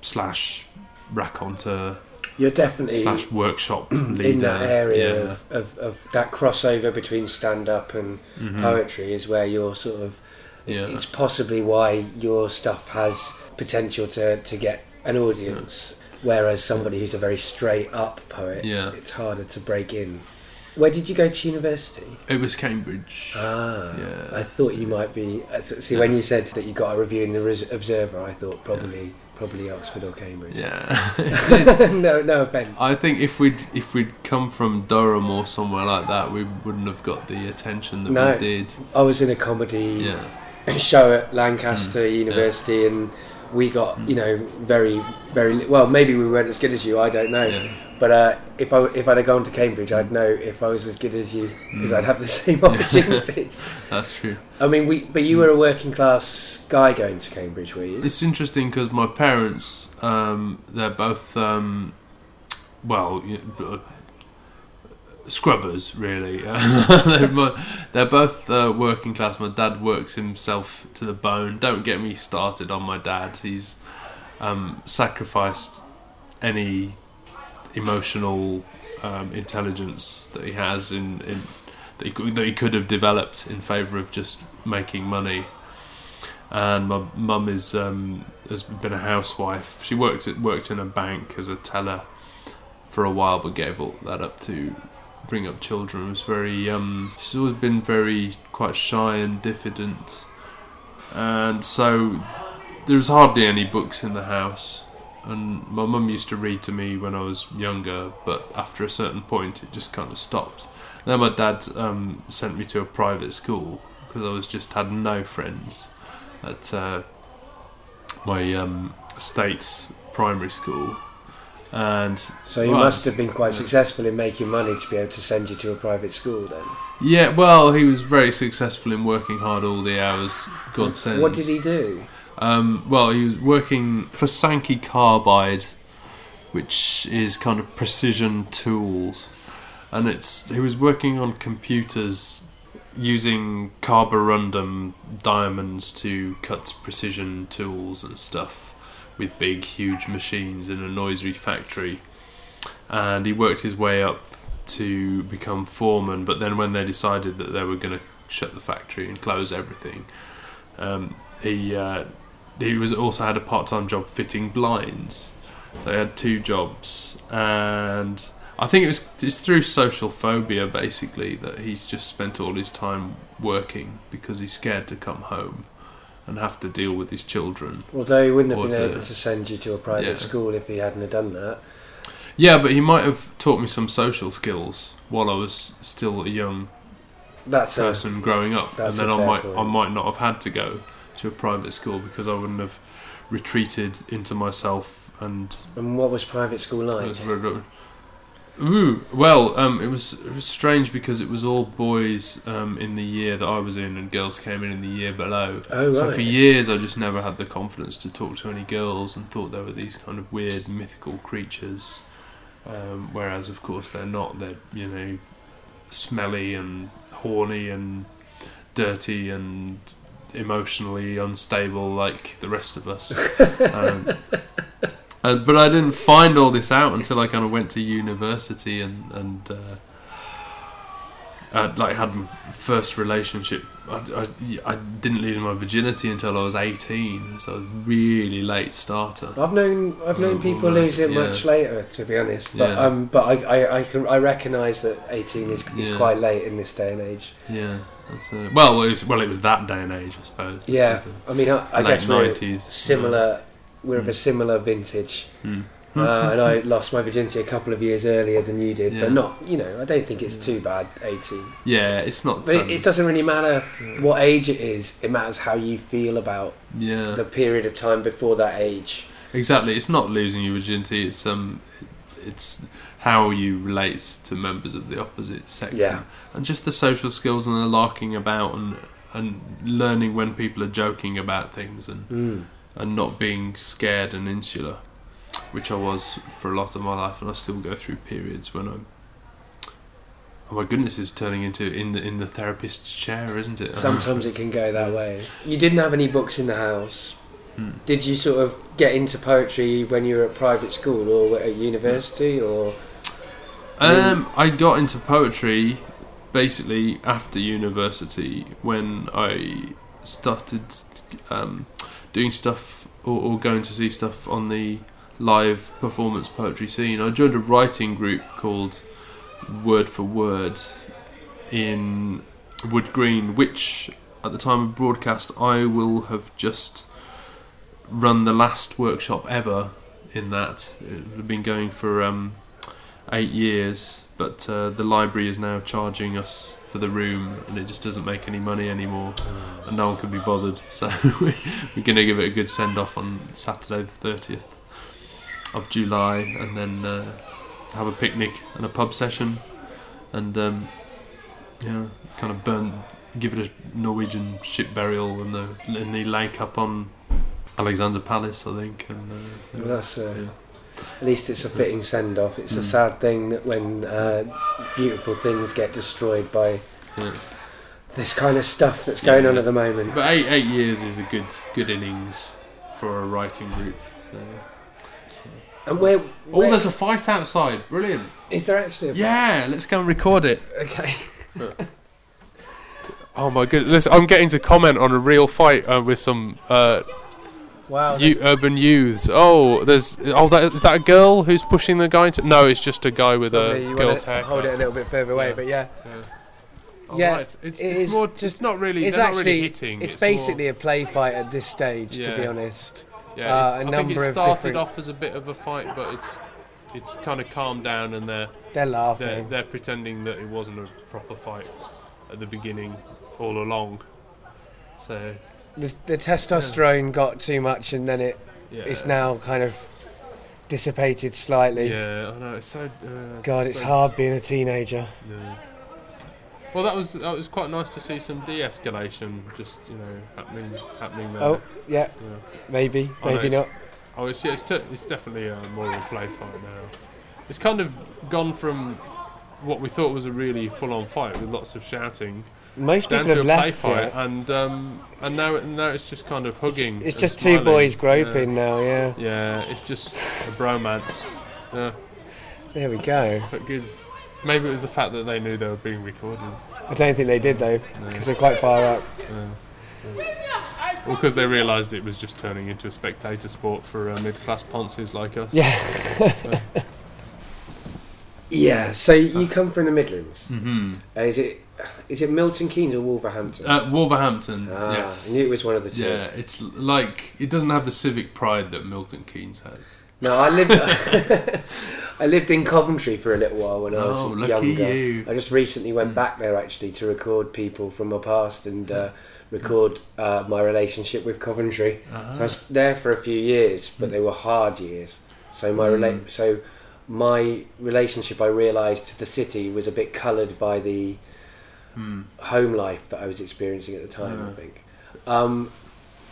slash raconteur You're definitely slash workshop leader [CLEARS THROAT] in that area Yeah. of, of, of that crossover between stand up and Mhm. poetry is where you're sort of Yeah. it's possibly why your stuff has potential to, to get an audience whereas somebody who's a very straight up poet Yeah. it's harder to break in where did you go to university It was Cambridge. ah Yeah. I thought you might be uh, see when you said that you got a review in the Observer I thought probably probably Oxford or Cambridge Yeah. [LAUGHS] No no offense I think if we'd if we'd come from Durham or somewhere like that, we wouldn't have got the attention that No. we did. I was in a comedy Yeah, show at Lancaster Mm, University, and we got you know very very well. Maybe we weren't as good as you. I don't know. yeah, But uh, if I if I'd have gone to Cambridge, I'd know if I was as good as you because Mm. I'd have the [LAUGHS] same opportunities. [LAUGHS] that's true. I mean, we but you were a working class guy going to Cambridge, were you? It's interesting because my parents, um, they're both, um, well, scrubbers, really. [LAUGHS] they're, both uh, working class. My dad works himself to the bone. Don't get me started on my dad. He's um, sacrificed any emotional um, intelligence that he has in, in that, he, could- that he could have developed in favour of just making money and my mum is um, has been a housewife. She worked worked in a bank as a teller for a while, but gave all that up to bring up children. Was very um, she's always been very quite shy and diffident, and so there was hardly any books in the house. And my mum used to read to me when I was younger, but after a certain point, it just kind of stopped. then my dad um, sent me to a private school because I was just had no friends at uh, my um, state primary school, and So you Well, must have been quite successful in making money to be able to send you to a private school. Then yeah, well, he was very successful in working hard all the hours God sends. what did he do? Um, well, he was working for Sankey Carbide, which is kind of precision tools, and it's he was working on computers using carborundum diamonds to cut precision tools and stuff with big, huge machines in a noisy factory, and he worked his way up to become foreman. But then when they decided that they were going to shut the factory and close everything, um, he uh, he was also had a part-time job fitting blinds. So he had two jobs, and I think it was it's through social phobia basically that he's just spent all his time working because he's scared to come home and have to deal with his children. Although he wouldn't have been to- able to send you to a private Yeah. school if he hadn't have done that. Yeah, but he might have taught me some social skills while I was still a young That's a, person growing up, that's and then a I might point. I might not have had to go to a private school because I wouldn't have retreated into myself and and what was private school like? Ooh, well, um, it was it was strange because it was all boys um, in the year that I was in, and girls came in in the year below. Oh So right. for years, I just never had the confidence to talk to any girls, and thought they were these kind of weird mythical creatures. Um, whereas, of course, they're not. They're you know, smelly and horny and dirty and emotionally unstable like the rest of us. [LAUGHS] and, but I didn't find all this out until I kind of went to university and and uh, I like had my first relationship. I, I, I didn't lose my virginity until I was eighteen, so I was a really late starter. I've known I've known people almost, lose it yeah. much later, to be honest. But Yeah. um, but I, I, I can I recognise that eighteen is, is Yeah. quite late in this day and age. Yeah, that's uh, well, it was, well, it was that day and age, I suppose. Yeah, I mean I, I guess we're nineties, similar. We're of a Mm. similar vintage, Mm. uh, and I lost my virginity a couple of years earlier than you did. Yeah. But not, you know, I don't think it's too bad. Eighteen, Yeah, it's not. but um, it, it doesn't really matter yeah. what age it is. It matters how you feel about yeah. the period of time before that age. Exactly. It's not losing your virginity. It's um, it's how you relate to members of the opposite sex. Yeah. And, and just the social skills and the larking about and and learning when people are joking about things and Mm. And not being scared and insular, which I was for a lot of my life, and I still go through periods when I'm. Oh my goodness, it's turning into in the in the therapist's chair, isn't it? Sometimes it can go that way. You didn't have any books in the house. Hmm. Did you sort of get into poetry when you were at private school or at university or? Um, I got into poetry basically after university when I started um, doing stuff or, or going to see stuff on the live performance poetry scene. I joined a writing group called Word for Word in Wood Green, which at the time of broadcast I will have just run the last workshop ever in that. It had been going for um, eight years, but uh, the library is now charging us for the room, and it just doesn't make any money anymore, and no one can be bothered. [LAUGHS] So we're going to give it a good send off on Saturday the thirtieth of July, and then uh, have a picnic and a pub session, and um, yeah, kind of burn, give it a Norwegian ship burial in the in the lake up on Alexandra Palace, I think, and uh, Well, that's uh, yeah. At least it's a fitting send off. It's a Mm. sad thing that when uh, beautiful things get destroyed by Yeah. this kind of stuff that's going on at the moment. But eight eight years is a good good innings for a writing group. So. And where, Oh, there's a fight outside! Brilliant. is there actually? A Yeah, let's go and record it. Okay. [LAUGHS] Oh my goodness! I'm getting to comment on a real fight uh, with some uh, Wow. you, urban youths. Oh, there's oh, that, is that a girl who's pushing the guy into? No, it's just a guy with Probably a you girl's wanna hold it a little bit further away, Yeah. but yeah, Oh, Yeah, right, It's, it's, it it's more. just- It's not really. it's actually not really hitting. it's, more- basically a play fight at this stage, to be honest. Yeah, Uh, it's, a I think it started different- off as a bit of a fight, but it's it's kind of calmed down, and they're They're they're, laughing. they're pretending that it wasn't a proper fight at the beginning, all along. So The, the testosterone got too much, and then it yeah, it's now kind of dissipated slightly. Yeah, I know it's so. Uh, God, it's so- hard being a teenager. Yeah. Well, that was that was quite nice to see some de-escalation, just you know, happening happening there. Oh, yeah, Yeah. maybe, Oh, no, maybe it's- not. Oh, it's yeah, it's, t- it's definitely uh, more of a play fight now. It's kind of gone from what we thought was a really full-on fight with lots of shouting Most down people to a have left fight, it. and um, and now now it's just kind of hugging. It's and just two boys groping now. Yeah, Yeah. yeah, it's just a bromance. Yeah, there we go. but good. Maybe it was the fact that they knew they were being recorded. I don't think they did though, No. because we're quite far up. Yeah. Well, because they realised it was just turning into a spectator sport for uh, middle-class ponces like us. Yeah. [LAUGHS] Yeah. So you come from the Midlands. hmm Uh, is it is it Milton Keynes or Wolverhampton? Uh, Wolverhampton. ah, yes. I knew it was one of the two. Yeah, it's like it doesn't have the civic pride that Milton Keynes has. No, I lived. [LAUGHS] I lived in Coventry for a little while when I was Oh, lucky younger. you. I just recently went Mm. back there actually to record people from my past and uh, record uh, my relationship with Coventry. Ah. So I was there for a few years, but they were hard years. So my Mm. So my relationship I realised to the city was a bit coloured by the Hmm. home life that I was experiencing at the time. I think. Um,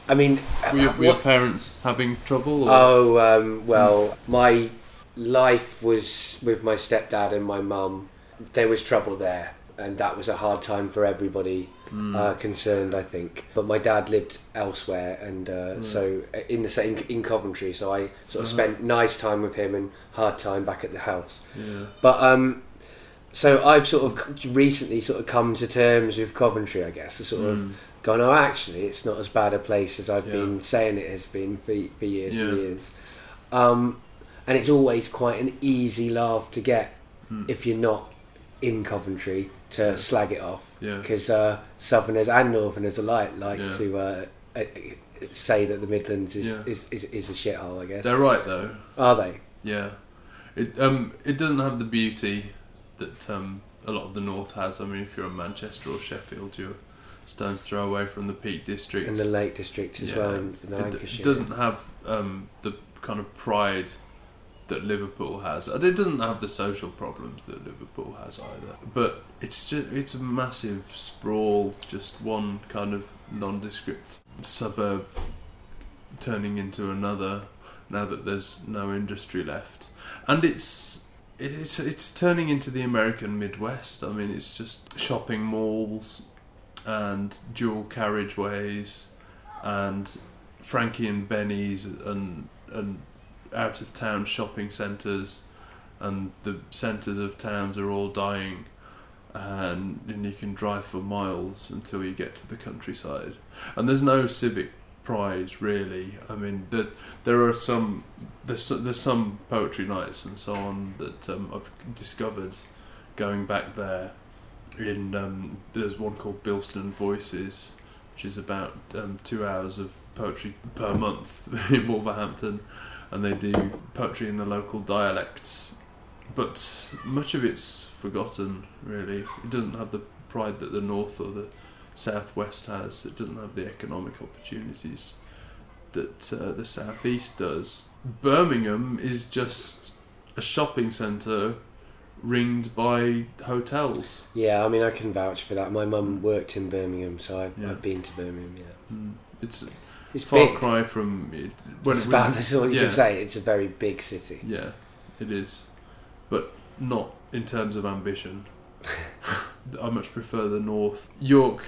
I mean, Were your, were your parents having trouble? Or? oh um, well, my life was with my stepdad and my mum. There was trouble there, and that was a hard time for everybody Hmm. uh, concerned, I think. But my dad lived elsewhere, and uh, Mm. so uh, in the same in Coventry. So I sort of Uh-huh. spent nice time with him and hard time back at the house. yeah. But um, so I've sort of recently sort of come to terms with Coventry, I guess. I sort of Mm. gone, oh, actually, it's not as bad a place as I've Yeah. been saying it has been for, for years and years. Um, and it's always quite an easy laugh to get Mm. if you're not in Coventry to Yeah. slag it off Yeah. because uh, Southerners and Northerners alike like Yeah. to uh, uh, say that the Midlands is, Yeah. is, is, is a shithole. I guess They're right though. are they? Yeah, it um it doesn't have the beauty that um a lot of the north has. I mean, if you're in Manchester or Sheffield, you're stones throw away from the Peak District. and the Lake District as Yeah. well, in, it, doesn't have um the kind of pride that Liverpool has. And It doesn't have the social problems that Liverpool has either. But it's just it's a massive sprawl, just one kind of nondescript suburb turning into another now that there's no industry left. And it's it- it's it's turning into the American Midwest. I mean, it's just shopping malls and dual carriageways and Frankie and Benny's and and out of town shopping centres and the centres of towns are all dying and, and you can drive for miles until you get to the countryside and there's no civic pride really I mean the, there are some there's, there's some poetry nights and so on that um, I've discovered going back there in um, there's one called Bilston Voices which is about um, two hours of poetry per month [LAUGHS] in Wolverhampton, and they do poetry in the local dialects. But much of it's forgotten, really. It doesn't have the pride that the north or the southwest has. It doesn't have the economic opportunities that uh, the southeast does. Birmingham is just a shopping centre ringed by hotels. Yeah, I mean, I can vouch for that. My mum worked in Birmingham, so I've, Yeah. I've been to Birmingham. Yeah, Mm. It's it's far big. cry from it. When It's it about that's all you yeah. can say. It's a very big city. Yeah, it is, but not in terms of ambition. [LAUGHS] I much prefer the north. York,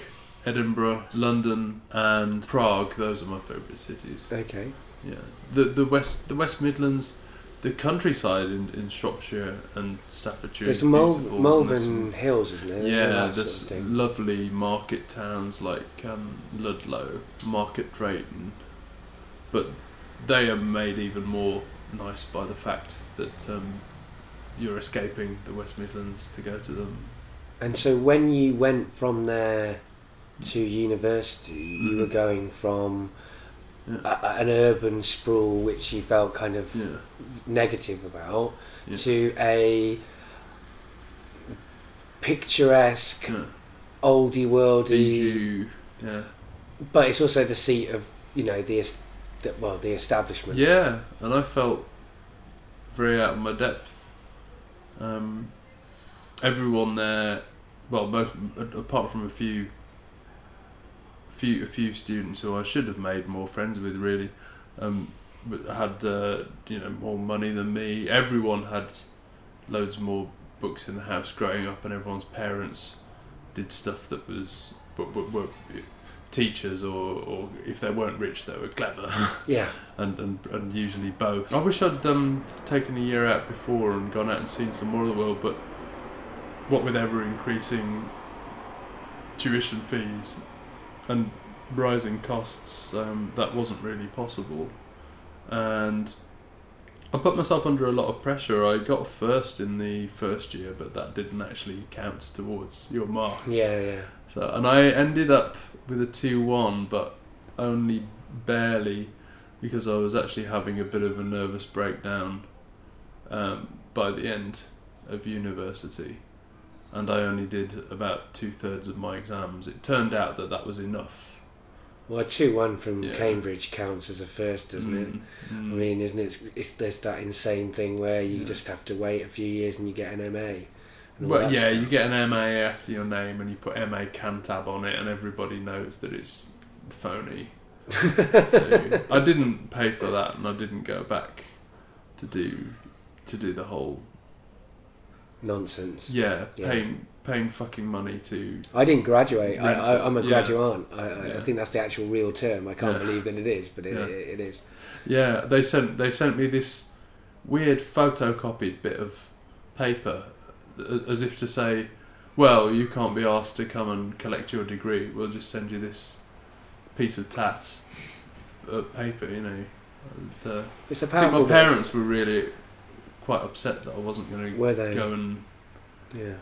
Edinburgh, London, and Prague. Those are my favourite cities. Okay. Yeah, the the west the West Midlands, the countryside in, in Shropshire and Staffordshire. There's is Mal- beautiful, and Malvern some- Hills, isn't there? Yeah, that there's sort of lovely market towns like um, Ludlow, Market Drayton, but they are made even more nice by the fact that um, you're escaping the West Midlands to go to them. And so when you went from there to university, you were Mhm. going from Yeah. a, an urban sprawl which you felt kind of Yeah, negative about Yeah. to a picturesque, oldie worldy, yeah, but it's also the seat of you know the, the well the establishment. yeah, and I felt very out of my depth. Um, everyone there, well, most apart from a few, few a few students who I should have made more friends with, really, um, had uh, you know more money than me. Everyone had loads more books in the house growing up, and everyone's parents did stuff that was were, were, were teachers, or, or if they weren't rich, they were clever [LAUGHS] Yeah. and, and, and usually both. I wish I'd um, taken a year out before and gone out and seen some more of the world, but what with ever increasing tuition fees and rising costs, um, that wasn't really possible. And I put myself under a lot of pressure. I got first in the first year, but that didn't actually count towards your mark. Yeah, yeah. So and I ended up with a two one, but only barely because I was actually having a bit of a nervous breakdown um, by the end of university, and I only did about two thirds of my exams. It turned out that that was enough Well, a two-one from Yeah. Cambridge counts as a first, doesn't it? Mm, I mm. mean, isn't it? It's there's that insane thing where you Yeah. just have to wait a few years and you get an MA. and all But that yeah, stuff. you get an MA after your name and you put MA Cantab on it, and everybody knows that it's phony. [LAUGHS] so I didn't pay for that, and I didn't go back to do to do the whole nonsense. yeah, Yeah. paying paying fucking money to I didn't graduate. I, I'm a yeah. graduate. I, I, Yeah. I think that's the actual real term. I can't believe that it is, but it, it, it is. yeah. They sent they sent me this weird photocopied bit of paper, as if to say, well, you can't be asked to come and collect your degree. We'll just send you this piece of tats uh, paper, you know. And, uh, It's a I think powerful. my bit. parents were really quite upset that I wasn't going to Were they? go and Yeah.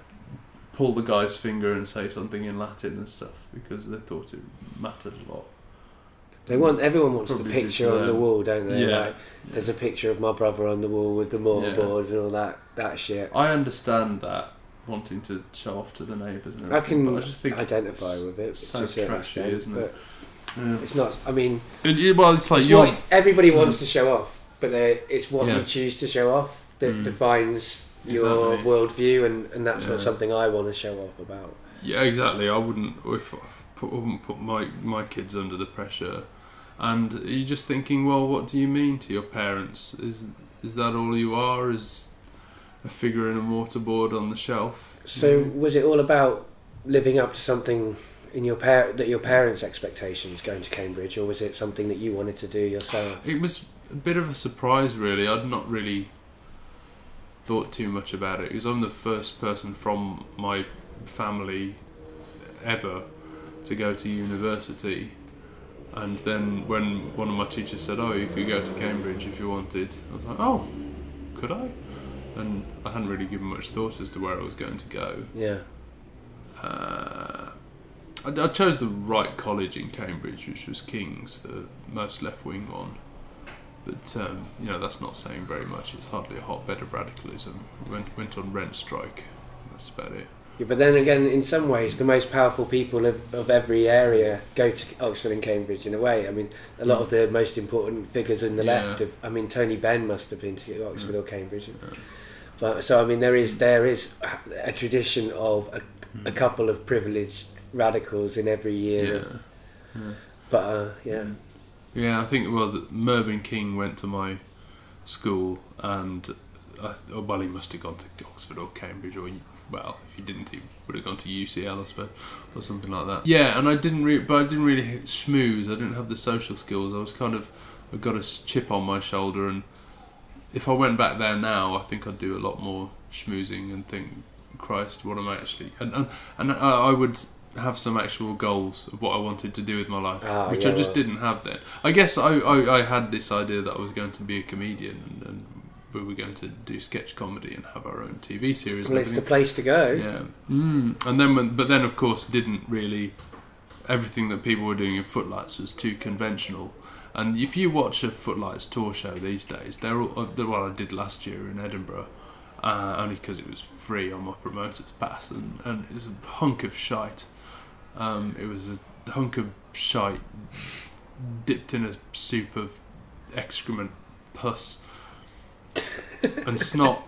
pull the guy's finger and say something in Latin and stuff because they thought it mattered a lot. They want everyone wants Probably the picture on the wall, don't they? Yeah. Like, there's a picture of my brother on the wall with the mortarboard and all that that shit. I understand that wanting to show off to the neighbours and I can I just think identify with it it's so trashy, extent, isn't it? Yeah. it's not. I mean, It- well, it's like it's what everybody wants to show off, but it's what Yeah. you choose to show off that Mm. defines your Exactly. worldview, and, and that's Yeah. not something I want to show off about. Yeah, exactly. I wouldn't if I put, wouldn't put my my kids under the pressure, and you're just thinking, well, what do you mean to your parents? Is is that all you are? Is a figure in a mortarboard on the shelf? So, was it all about living up to something in your par- that your parents' expectations going to Cambridge, or was it something that you wanted to do yourself? It was a bit of a surprise, really. I'd not really thought too much about it because I'm the first person from my family ever to go to university. And then when one of my teachers said, "Oh, you could go to Cambridge if you wanted," I was like, "Oh, could I?" And I hadn't really given much thought as to where I was going to go. Yeah. Uh, I, I chose the right college in Cambridge, which was King's, the most left-wing one. But um, you know that's not saying very much. It's hardly a hotbed of radicalism. Went went on rent strike. That's about it. Yeah, but then again, in some ways, the most powerful people of, of every area go to Oxford and Cambridge in a way. I mean, a lot of the most important figures in the Yeah. left. Have, I mean, Tony Benn must have been to Oxford Yeah. or Cambridge. Yeah. But so I mean, there is there is a tradition of a, a Mm. couple of privileged radicals in every year. Yeah. of- yeah. But uh, yeah, Yeah, I think well, Mervyn King went to my school, and I, oh, well, he must have gone to Oxford or Cambridge, or well, if he didn't, he would have gone to UCL, I suppose, or something like that. Yeah, and I didn't, re- but I didn't really schmooze. I didn't have the social skills. I was kind of, I got a chip on my shoulder, and if I went back there now, I think I'd do a lot more schmoozing and think, Christ, what am I actually? And and, and I, I would have some actual goals of what I wanted to do with my life, Ah, which yeah, I just well. didn't have then. I guess I, I, I had this idea that I was going to be a comedian and, and we were going to do sketch comedy and have our own TV series. well, it's the place to go. Yeah. Mm. And then, when, but then of course, didn't really. Everything that people were doing in Footlights was too conventional. And if you watch a Footlights tour show these days, they're all. Uh, the one I did last year in Edinburgh, uh, only because it was free on my promoter's pass, and, and it was a hunk of shite. Um, it was a hunk of shite dipped in a soup of excrement, pus, and snot.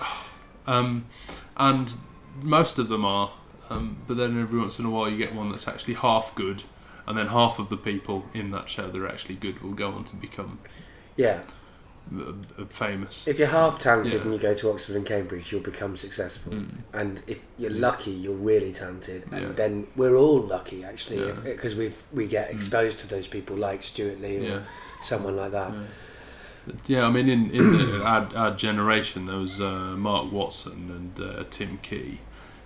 [SIGHS] Um, and most of them are, um, but then every once in a while you get one that's actually half good, and then half of the people in that show that are actually good will go on to become Yeah. Uh, famous. If you're half talented Yeah. and you go to Oxford and Cambridge, you'll become successful. Mm. And if you're lucky, you're really talented. And Yeah. then we're all lucky actually, Yeah. because we've we get Mm. exposed to those people like Stewart Lee or Yeah. someone like that. Yeah. Yeah, I mean, in, in the, [COUGHS] our, our generation, there was uh, Mark Watson and uh, Tim Key,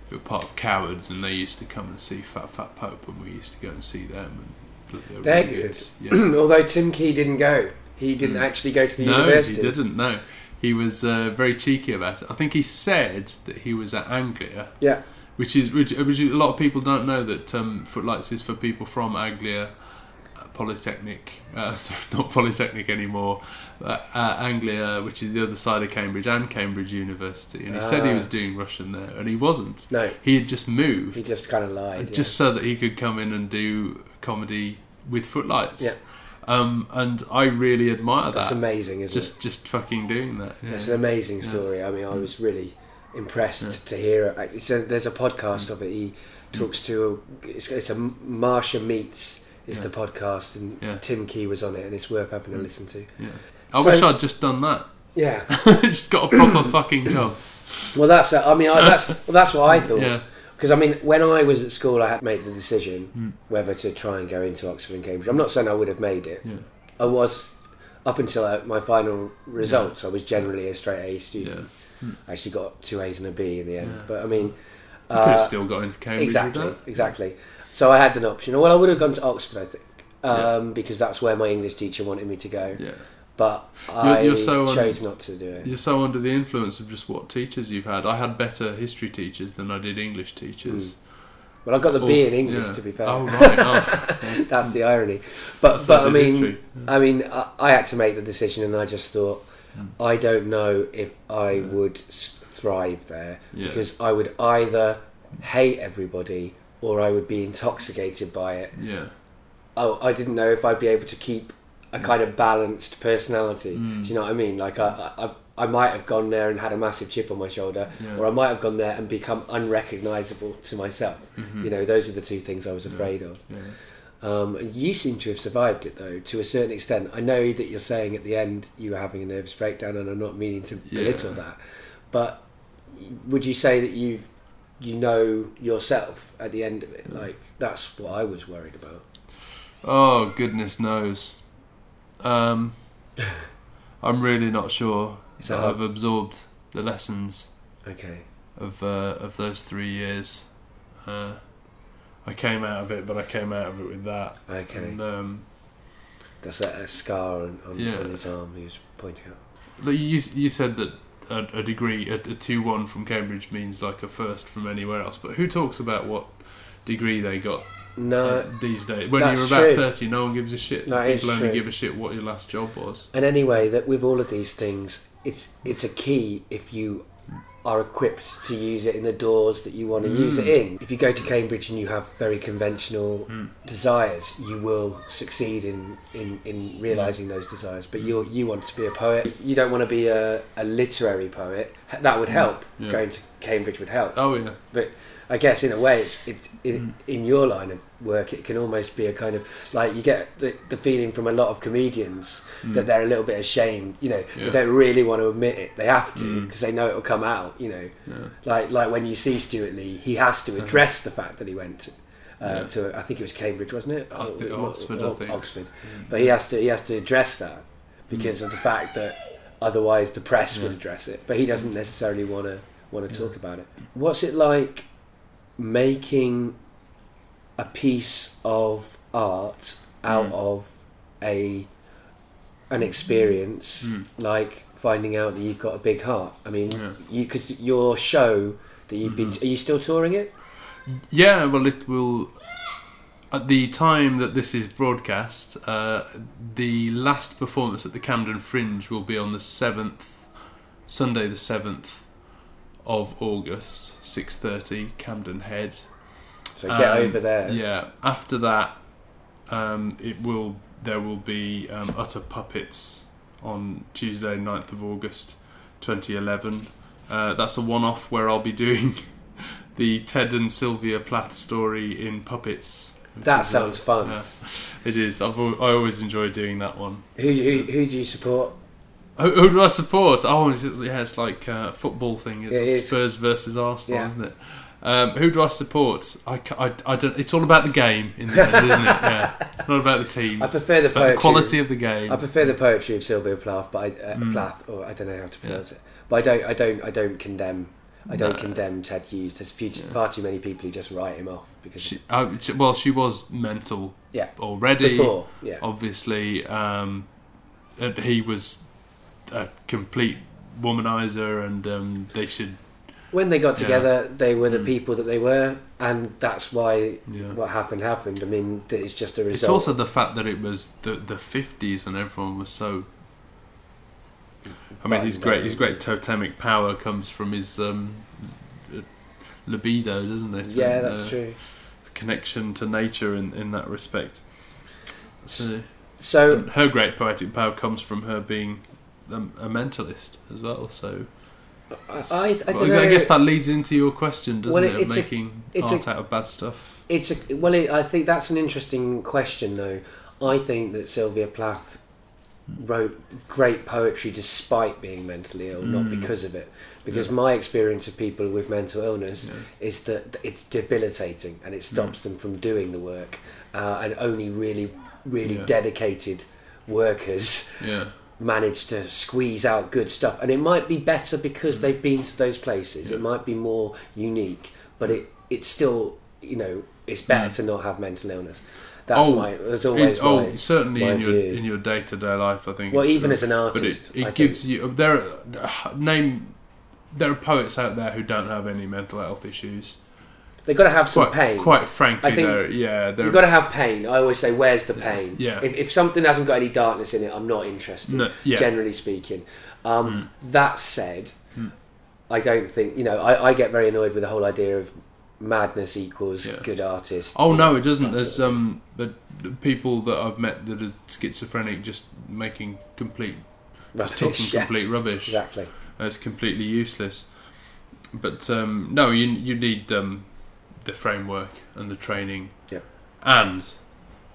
who were part of Cowards, and they used to come and see Fat Fat Pope, and we used to go and see them. And they were They're really good. [CLEARS THROAT] Yeah. Although Tim Key didn't go, he didn't Mm. actually go to the no, university. No, he didn't. No, he was uh, very cheeky about it. I think he said that he was at Anglia, Yeah, which is which, which a lot of people don't know that um, Footlights is for people from Anglia, Polytechnic, uh, [LAUGHS] sorry, not Polytechnic anymore, uh, uh, Anglia, which is the other side of Cambridge, and Cambridge University. And he said he Ah. was doing Russian there, and he wasn't. No, He had just moved, he just kind of lied. just so that he could come in and do comedy with footlights. Yeah. Um, and I really admire yeah. that's that. amazing, isn't Just, just fucking doing that. it? Yeah. It's an amazing Yeah. story. I mean, I Mm. was really impressed Yeah. to hear it. It's a, there's a podcast Mm. of it. He talks to a, it's, it's a Marsha meets is Yeah. the podcast, and Yeah. Tim Key was on it, and it's worth having a Mm. listen to. Yeah. I So- wish I'd just done that. Yeah. [LAUGHS] just got a proper [COUGHS] fucking job. Well, that's. I mean, I, that's [LAUGHS] well, that's what I thought. Yeah. Because I mean, when I was at school, I had to make the decision Mm. whether to try and go into Oxford and Cambridge. I'm not saying I would have made it. Yeah. I was up until uh, my final results. I was generally a straight A Yeah. student. I actually got two A's and a B in the end. Yeah. But I mean, You could have uh, still got into Cambridge. exactly, exactly. So I had an option. Well, I would have gone to Oxford, I think, Yeah. um, because that's where my English teacher wanted me to go. But I You're- you're so chose not to do it. You're so under the influence of just what teachers you've had. I had better history teachers than I did English teachers. Well, I got the Or- B in English, yeah. to be fair. Oh right. [LAUGHS] Oh, That's the irony. But That's but I mean. I mean, I, I had to make the decision, and I just thought, Mm. I don't know if I Yeah. would thrive there because I would either hate everybody or I would be intoxicated by it. yeah. Oh, I didn't know if I'd be able to keep a kind of balanced personality. Mm. Do you know what I mean? Like I, I, I might have gone there and had a massive chip on my shoulder, Yeah. or I might have gone there and become unrecognisable to myself. Mhm. You know, those are the two things I was Yeah. afraid of. Yeah. Um, and you seem to have survived it though, to a certain extent. I know that you're saying at the end you were having a nervous breakdown, and I'm not meaning to Yeah. belittle that. But would you say that you've you know yourself at the end of it? Yeah. Like that's what I was worried about. Oh goodness knows. Um, [LAUGHS] I'm really not sure Is that that I've absorbed the lessons Okay. of uh, of those three years. Uh, I came out of it, but I came out of it with that. Okay. And, um, That's a, a scar on, on, Yeah. on his arm. He was pointing out. Like, you you said that a, a degree, a, a two one from Cambridge means like a first from anywhere else. But who talks about what degree they got No, uh, these days? When that's you're about true. thirty, no one gives a shit. No, it's People only true. give a shit what your last job was. and anyway, that with all of these things, it's it's a key if you are equipped to use it in the doors that you want to use it Mm. in. If you go to Cambridge and you have very conventional Mm. desires, you will succeed in, in, in realizing those desires. But you you want to be a poet. You don't want to be a, a literary poet. That would help. Yeah. Going to Cambridge would help. Oh yeah. I guess in a way, it's it, in, Mm. in your line of work, it can almost be a kind of like you get the, the feeling from a lot of comedians that Mm. they're a little bit ashamed. You know, Yeah. they don't really want to admit it. They have to Mm. because they know it will come out. You know, Yeah. like like when you see Stewart Lee, he has to address the fact that he went to, uh, Yeah. to I think it was Cambridge, wasn't it? I think Or- Oxford, or I think. Oxford, but he has to he has to address that because of the fact that otherwise the press would address it. But he doesn't necessarily want to want to talk about it. What's it like making a piece of art out Mm. of a an experience Mm. like finding out that you've got a big heart? I mean, Yeah. you because your show that you've been Mhm. are you still touring it? Yeah, well, it will. At the time that this is broadcast, uh, the last performance at the Camden Fringe will be on the seventh, Sunday the seventh of August, six thirty, Camden Head. So get Um, over there. Yeah. After that, um, it will. There will be um, utter puppets on Tuesday, 9th of August, twenty eleven. Uh, that's a one-off where I'll be doing [LAUGHS] the Ted and Sylvia Plath story in puppets. That sounds uh, fun. Yeah, it is. I've I always enjoy doing that one. Who, who who do you support? Who, who do I support? Oh, it's, yeah, it's like a football thing. It's Yeah, it is. Spurs versus Arsenal, Yeah. isn't it? Um, who do I support? I, I, I don't. It's all about the game, in the end, isn't it? Yeah, [LAUGHS] it's not about the teams. I prefer the it's about the poetry. quality of the game. I prefer the poetry of Sylvia Plath, but I, uh, Mm. Plath, or I don't know how to pronounce it. But I don't, I don't, I don't condemn. I don't No. condemn Ted Hughes. There's few, Yeah. far too many people who just write him off because She, uh, she- well, she was mental Yeah. already. before, yeah, Obviously, um, and he was a complete womanizer, and um, they should. when they got Yeah. together, they were the Mm. people that they were, and that's why Yeah. what happened happened. I mean, it's just a result. It's also the fact that it was the the fifties and everyone was so. I mean, his great his great totemic power comes from his um, libido, doesn't it? yeah, And, that's uh, true. his Connection to nature in in that respect. So So her great poetic power comes from her being um, a mentalist as well. So I, I, I Well, don't. I guess that leads into your question, doesn't Well, it? it- Of it's a- making art a- out of bad stuff. It's a, well, it, I think that's an interesting question, though. I think that Sylvia Plath wrote great poetry despite being mentally ill, not Mm. because of it. Because Yeah. my experience of people with mental illness Yeah. is that it's debilitating and it stops them from doing the work, uh, and only really, really Yeah. dedicated workers Yeah. manage to squeeze out good stuff. And it might be better because they've been to those places. Mm. Yeah. It might be more unique, but it it's still you know it's better Mm. to not have mental illness. That's Oh, my. That's always It- oh, my. certainly my in your view. in your day to day life, I think. Well, even uh, as an but artist, it, it gives think, you there. Are, [SIGHS] name there are poets out there who don't have any mental health issues. They've got to have some Quite, pain. quite frankly, I think they're, yeah, they're You've got to have pain. I always say, "Where's the pain?" Yeah. If, if something hasn't got any darkness in it, I'm not interested. no, yeah, Generally speaking. Um, That said, Mm. I don't think you know. I, I get very annoyed with the whole idea of madness equals Yeah. good artist. Oh no, it doesn't. There's um, the, the people that I've met that are schizophrenic, just making complete, just talking rubbish. Yeah, complete rubbish. exactly. It's completely useless. But um, no, you you need um, the framework and the training, Yeah. and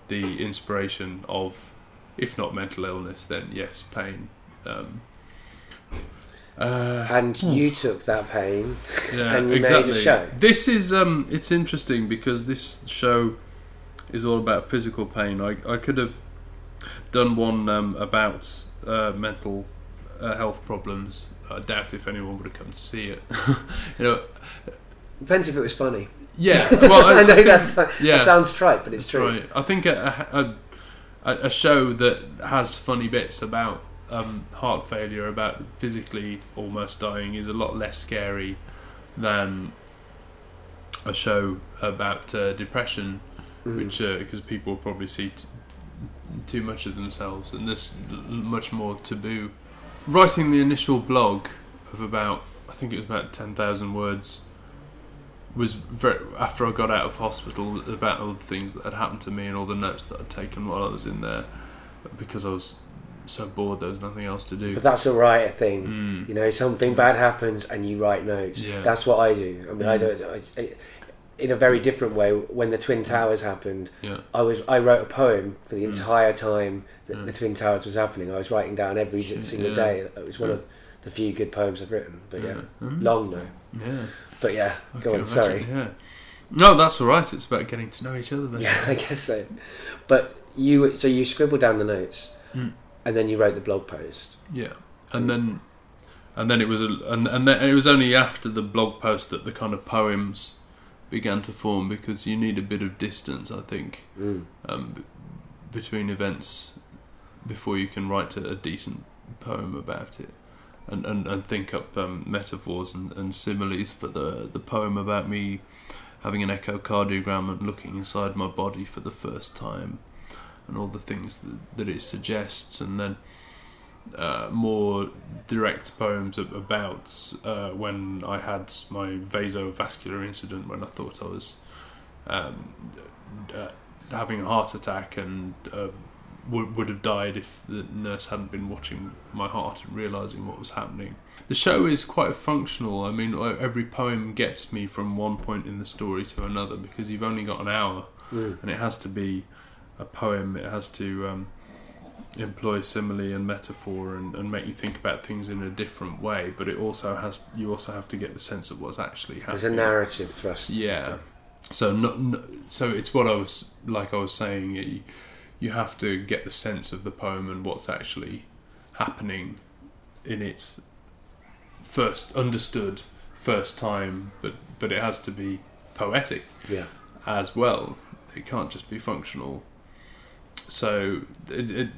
the inspiration of, if not mental illness, then yes, pain. Um, uh, And you took that pain. yeah, and you made a exactly. show. This is um, it's interesting because this show is all about physical pain. I I could have done one um, about uh, mental uh, health problems. I doubt if anyone would have come to see it. [LAUGHS] you know, Depends if it was funny. Yeah. [LAUGHS] Well, I, I know think- that's, yeah, that sounds trite, but it's true. right. I think a, a, a, show that has funny bits about um, heart failure, about physically almost dying, is a lot less scary than a show about uh, depression, Mm. which because people probably see t- too much of themselves, and there's much more taboo. Writing the initial blog of about, I think it was about ten thousand words, was very after I got out of hospital about all the things that had happened to me and all the notes that I'd taken while I was in there, because I was so bored there was nothing else to do. But that's all right, I think. Mm. You know, something bad happens and you write notes. Yeah. That's what I do. I mean, I Mm. do it I, in a very different way. When the Twin Towers happened, Yeah, I was I wrote a poem for the Mm. entire time that Mm. the Twin Towers was happening. I was writing down every single Yeah. day. It was one Yeah. of the few good poems I've written. But yeah, Mm. long though. Yeah. But yeah, I go on. Sorry. Yeah. No, that's all right. It's about getting to know each other better. Yeah, [LAUGHS] I guess so. But you so you scribbled down the notes, Mm. and then you wrote the blog post. Yeah, and then, and then it was a, and and then it was only after the blog post that the kind of poems began to form because you need a bit of distance, I think, Mm. um, b- between events before you can write a, a decent poem about it, and and, and think up um, metaphors and, and similes for the the poem about me having an echocardiogram and looking inside my body for the first time, and all the things that, that it suggests, and then uh, more direct poems about uh, when I had my vasovagal incident when I thought I was um, uh, having a heart attack and uh, would would have died if the nurse hadn't been watching my heart and realizing what was happening. The show is quite functional. I mean, every poem gets me from one point in the story to another because you've only got an hour Mm. and it has to be a poem. It has to um, employ simile and metaphor and, and make you think about things in a different way. But it also has you also have to get the sense of what's actually happening. There's a narrative thrust. Yeah. So not, so it's what I was like I was saying. You have to get the sense of the poem and what's actually happening in its first understood first time, but but it has to be poetic Yeah. as well. It can't just be functional. So it, it,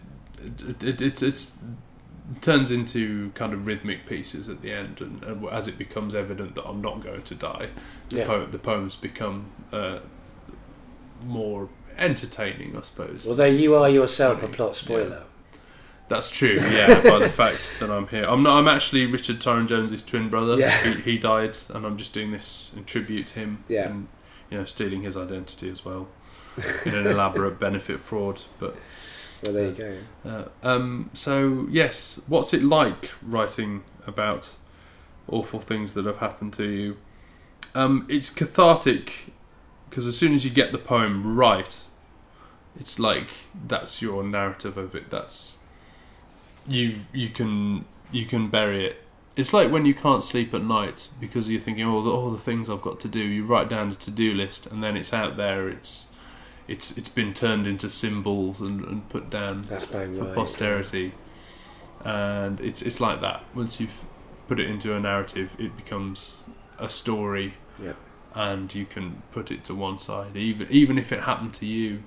it, it it's it's turns into kind of rhythmic pieces at the end, and, and as it becomes evident that I'm not going to die, the, Yeah. po- the poems become uh, more entertaining, I suppose. Although you are yourself a Funny, plot yeah. spoiler. That's true, yeah. [LAUGHS] by the fact that I'm here, I'm not. I'm actually Richard Tyrone Jones's twin brother. Yeah. He, he died, and I'm just doing this in tribute to him. Yeah. And you know, stealing his identity as well [LAUGHS] in an elaborate benefit fraud. But Well, there you go. uh, um, so yes, what's it like writing about awful things that have happened to you? Um, it's cathartic because as soon as you get the poem right, it's like that's your narrative of it. That's you. You can you can bury it. It's like when you can't sleep at night because you're thinking, oh, the, all the things I've got to do. You write down a to-do list, and then it's out there. It's it's it's been turned into symbols and, and put down for right. posterity, and it's it's like that. Once you've put it into a narrative, it becomes a story, Yeah. And you can put it to one side, even even if it happened to you.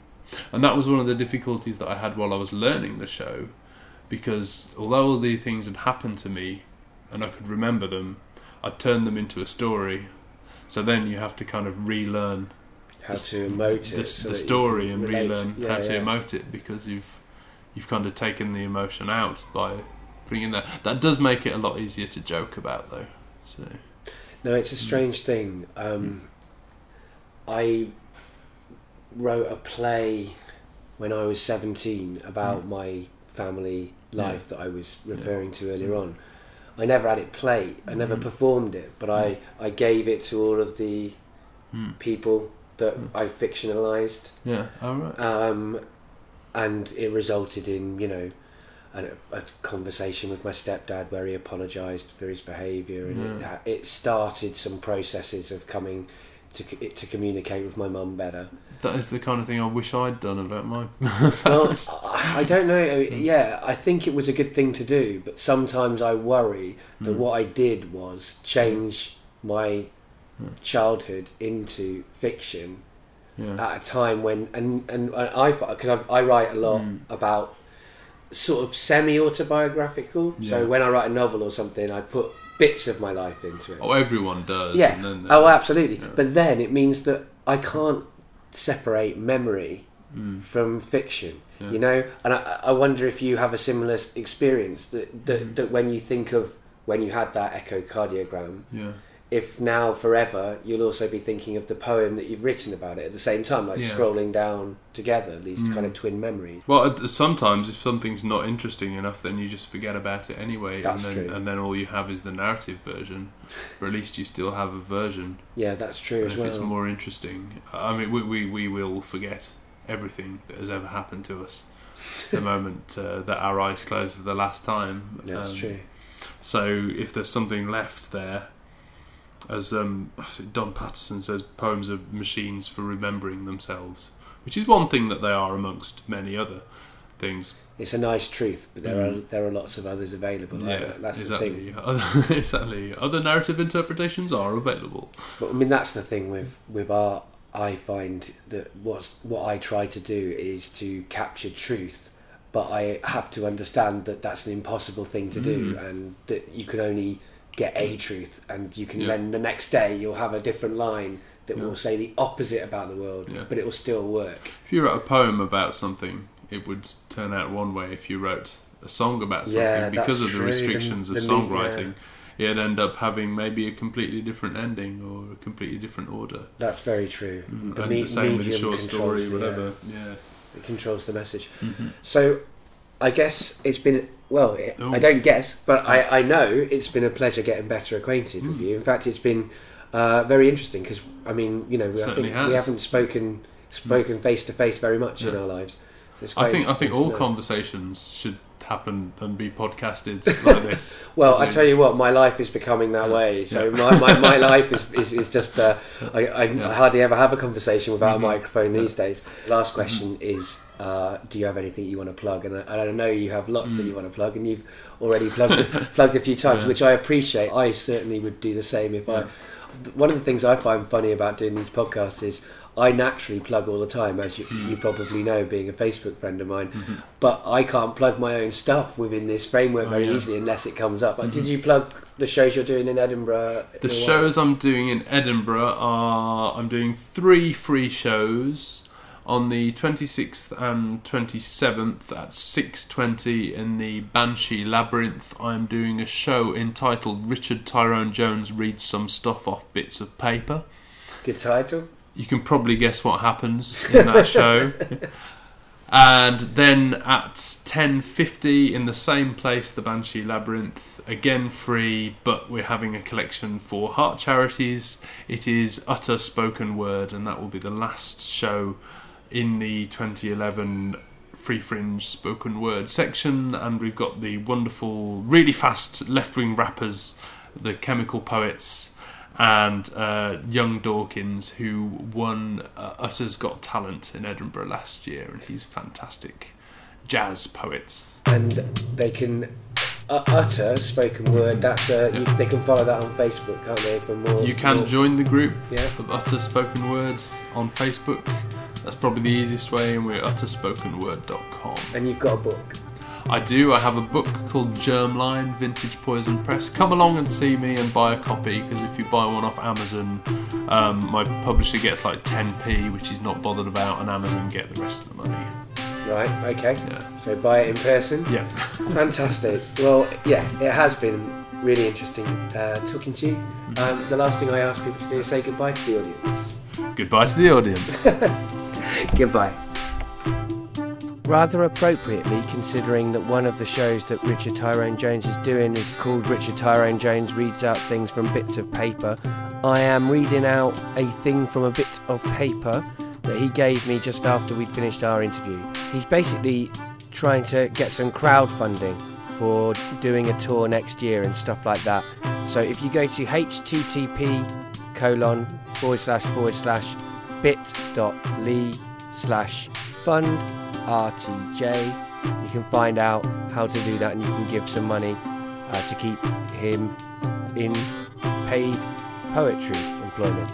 And that was one of the difficulties that I had while I was learning the show, because although all these things had happened to me, and I could remember them, I'd turned them into a story. So then you have to kind of relearn How the- to emote the, it. so the story and relate. relearn Yeah, how to yeah. emote it because you've you've kind of taken the emotion out by putting in there. That does make it a lot easier to joke about though. So No, it's a strange thing. Um, I wrote a play when I was 17 about Mm. my family life that I was Yeah. referring to earlier on. I never had it played, I never Mhm. performed it, but I, I gave it to all of the hmm. people that Mm. I fictionalized. yeah, all right. um, and it resulted in you know a, a conversation with my stepdad where he apologised for his behaviour and Yeah. it, it started some processes of coming to to communicate with my mum better. That is the kind of thing I wish I'd done about my. [LAUGHS] Well, I, don't know. Yeah, I think it was a good thing to do, but sometimes I worry that Mm. what I did was change my Mm. childhood into fiction yeah. at a time when and and I because I, I write a lot Mm. about sort of semi autobiographical. Yeah. So when I write a novel or something, I put bits of my life into it. Oh, everyone does. yeah. And then, Oh, absolutely. Yeah. But then it means that I can't separate memory Mm, from fiction. yeah. You know, and I, I wonder if you have a similar experience that that, Mhm. that when you think of when you had that echocardiogram, yeah. If now forever you'll also be thinking of the poem that you've written about it at the same time, like Yeah. scrolling down together these Mm. kind of twin memories. Well, sometimes if something's not interesting enough, then you just forget about it anyway, That's and then true. and then all you have is the narrative version. But at least you still have a version. Yeah, that's true And as if well. it's more interesting, I mean, we, we, we will forget everything that has ever happened to us the [LAUGHS] moment uh, that our eyes close for the last time. that's Um, true. So if there's something left there, as um, Don Paterson says, poems are machines for remembering themselves, which is one thing that they are amongst many other things. It's a nice truth, but there Mm. are there are lots of others available. yeah, that's exactly. the thing. Other, [LAUGHS] exactly. Other narrative interpretations are available. But I mean, that's the thing with with art. I find that what's what I try to do is to capture truth, but I have to understand that that's an impossible thing to do, Mm. and that you can only get a truth, and you can Yeah. then the next day you'll have a different line that Yeah. will say the opposite about the world, Yeah. but it will still work. If you wrote a poem about something, it would turn out one way. If you wrote a song about something, Yeah, because of the restrictions The- of the songwriting, it'd end up having maybe a completely different ending or a completely different order. That's very true. Mm, The me- the same with a medium short controls story, the, uh, whatever. Yeah. It controls the message. Mhm. So, I guess it's been well. Ooh. I don't guess, but I, I know it's been a pleasure getting better acquainted with Mm. you. In fact, it's been uh, very interesting because I mean, you know, we, I think we haven't spoken spoken face to face very much in our lives. It's I think I think all conversations should happen and be podcasted like this. [LAUGHS] Well, I tell you what, my life is becoming that Yeah. way. So Yeah. my, my, my [LAUGHS] life is, is, is just, uh, I, I Yeah. hardly ever have a conversation without Mhm. a microphone Yeah. Mm-hmm. these days. Last question is, uh, do you have anything you want to plug? And I, I know you have lots that Mm. you want to plug, and you've already plugged [LAUGHS] plugged a few times, Yeah. which I appreciate. I certainly would do the same if I. One of the things I find funny about doing these podcasts is I naturally plug all the time, as you, Hmm. you probably know, being a Facebook friend of mine. Mm-hmm. But I can't plug my own stuff within this framework Oh, very yeah. Mm-hmm. easily unless it comes up. Like, Did you plug the shows you're doing in Edinburgh? The shows I'm doing in Edinburgh are I'm doing three free shows on the 26th and 27th at 6:20 in the Banshee Labyrinth. I'm doing a show entitled Richard Tyrone Jones reads some stuff off bits of paper. Good title. You can probably guess what happens in that [LAUGHS] show. And then at 10:50 in the same place, the Banshee Labyrinth, again free, but we're having a collection for heart charities. It is utter spoken word, and that will be the last show in the 2011 Free Fringe spoken word section. And we've got the wonderful, really fast left-wing rappers, the Chemical Poets, and uh, Young Dawkins, who won uh, Utter's Got Talent in Edinburgh last year, and he's fantastic jazz poets. and they can uh, utter spoken word. That's uh, you, they can follow that on Facebook, can't they? For more, You can more- join the group Yeah, of Utter Spoken Words on Facebook. That's probably the easiest way, and we're utterspokenword.com. and you've got a book. I do. I have a book called Germline Vintage Poison Press. Come along and see me and buy a copy because if you buy one off Amazon, um, my publisher gets like 10p, which he's not bothered about, and Amazon get the rest of the money. Right. Okay. Yeah. So buy it in person. Yeah. Fantastic. Well, yeah, it has been really interesting uh, talking to you. Um, the last thing I ask people to do is say goodbye to the audience. Goodbye to the audience. [LAUGHS] [LAUGHS] Goodbye. Rather appropriately, considering that one of the shows that Richard Tyrone Jones is doing is called Richard Tyrone Jones Reads Out Things from Bits of Paper, I am reading out a thing from a bit of paper that he gave me just after we'd finished our interview. He's basically trying to get some crowdfunding for doing a tour next year and stuff like that. So if you go to http colon forward slash forward slash bit.ly slash fund RTJ. You can find out how to do that and you can give some money uh, to keep him in paid poetry employment.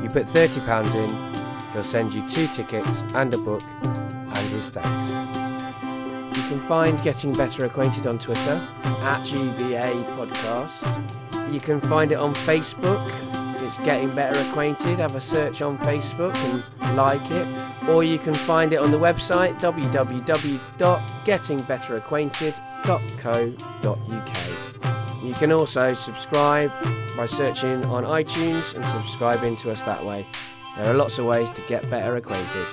You put £30 in, he'll send you two tickets and a book and his thanks. You can find Getting Better Acquainted on Twitter at GBA Podcast. You can find it on Facebook. Getting Better Acquainted. Have a search on Facebook and like it. Or you can find it on the website www.gettingbetteracquainted.co.uk. You can also subscribe by searching on iTunes and subscribing to us that way. There are lots of ways to get better acquainted.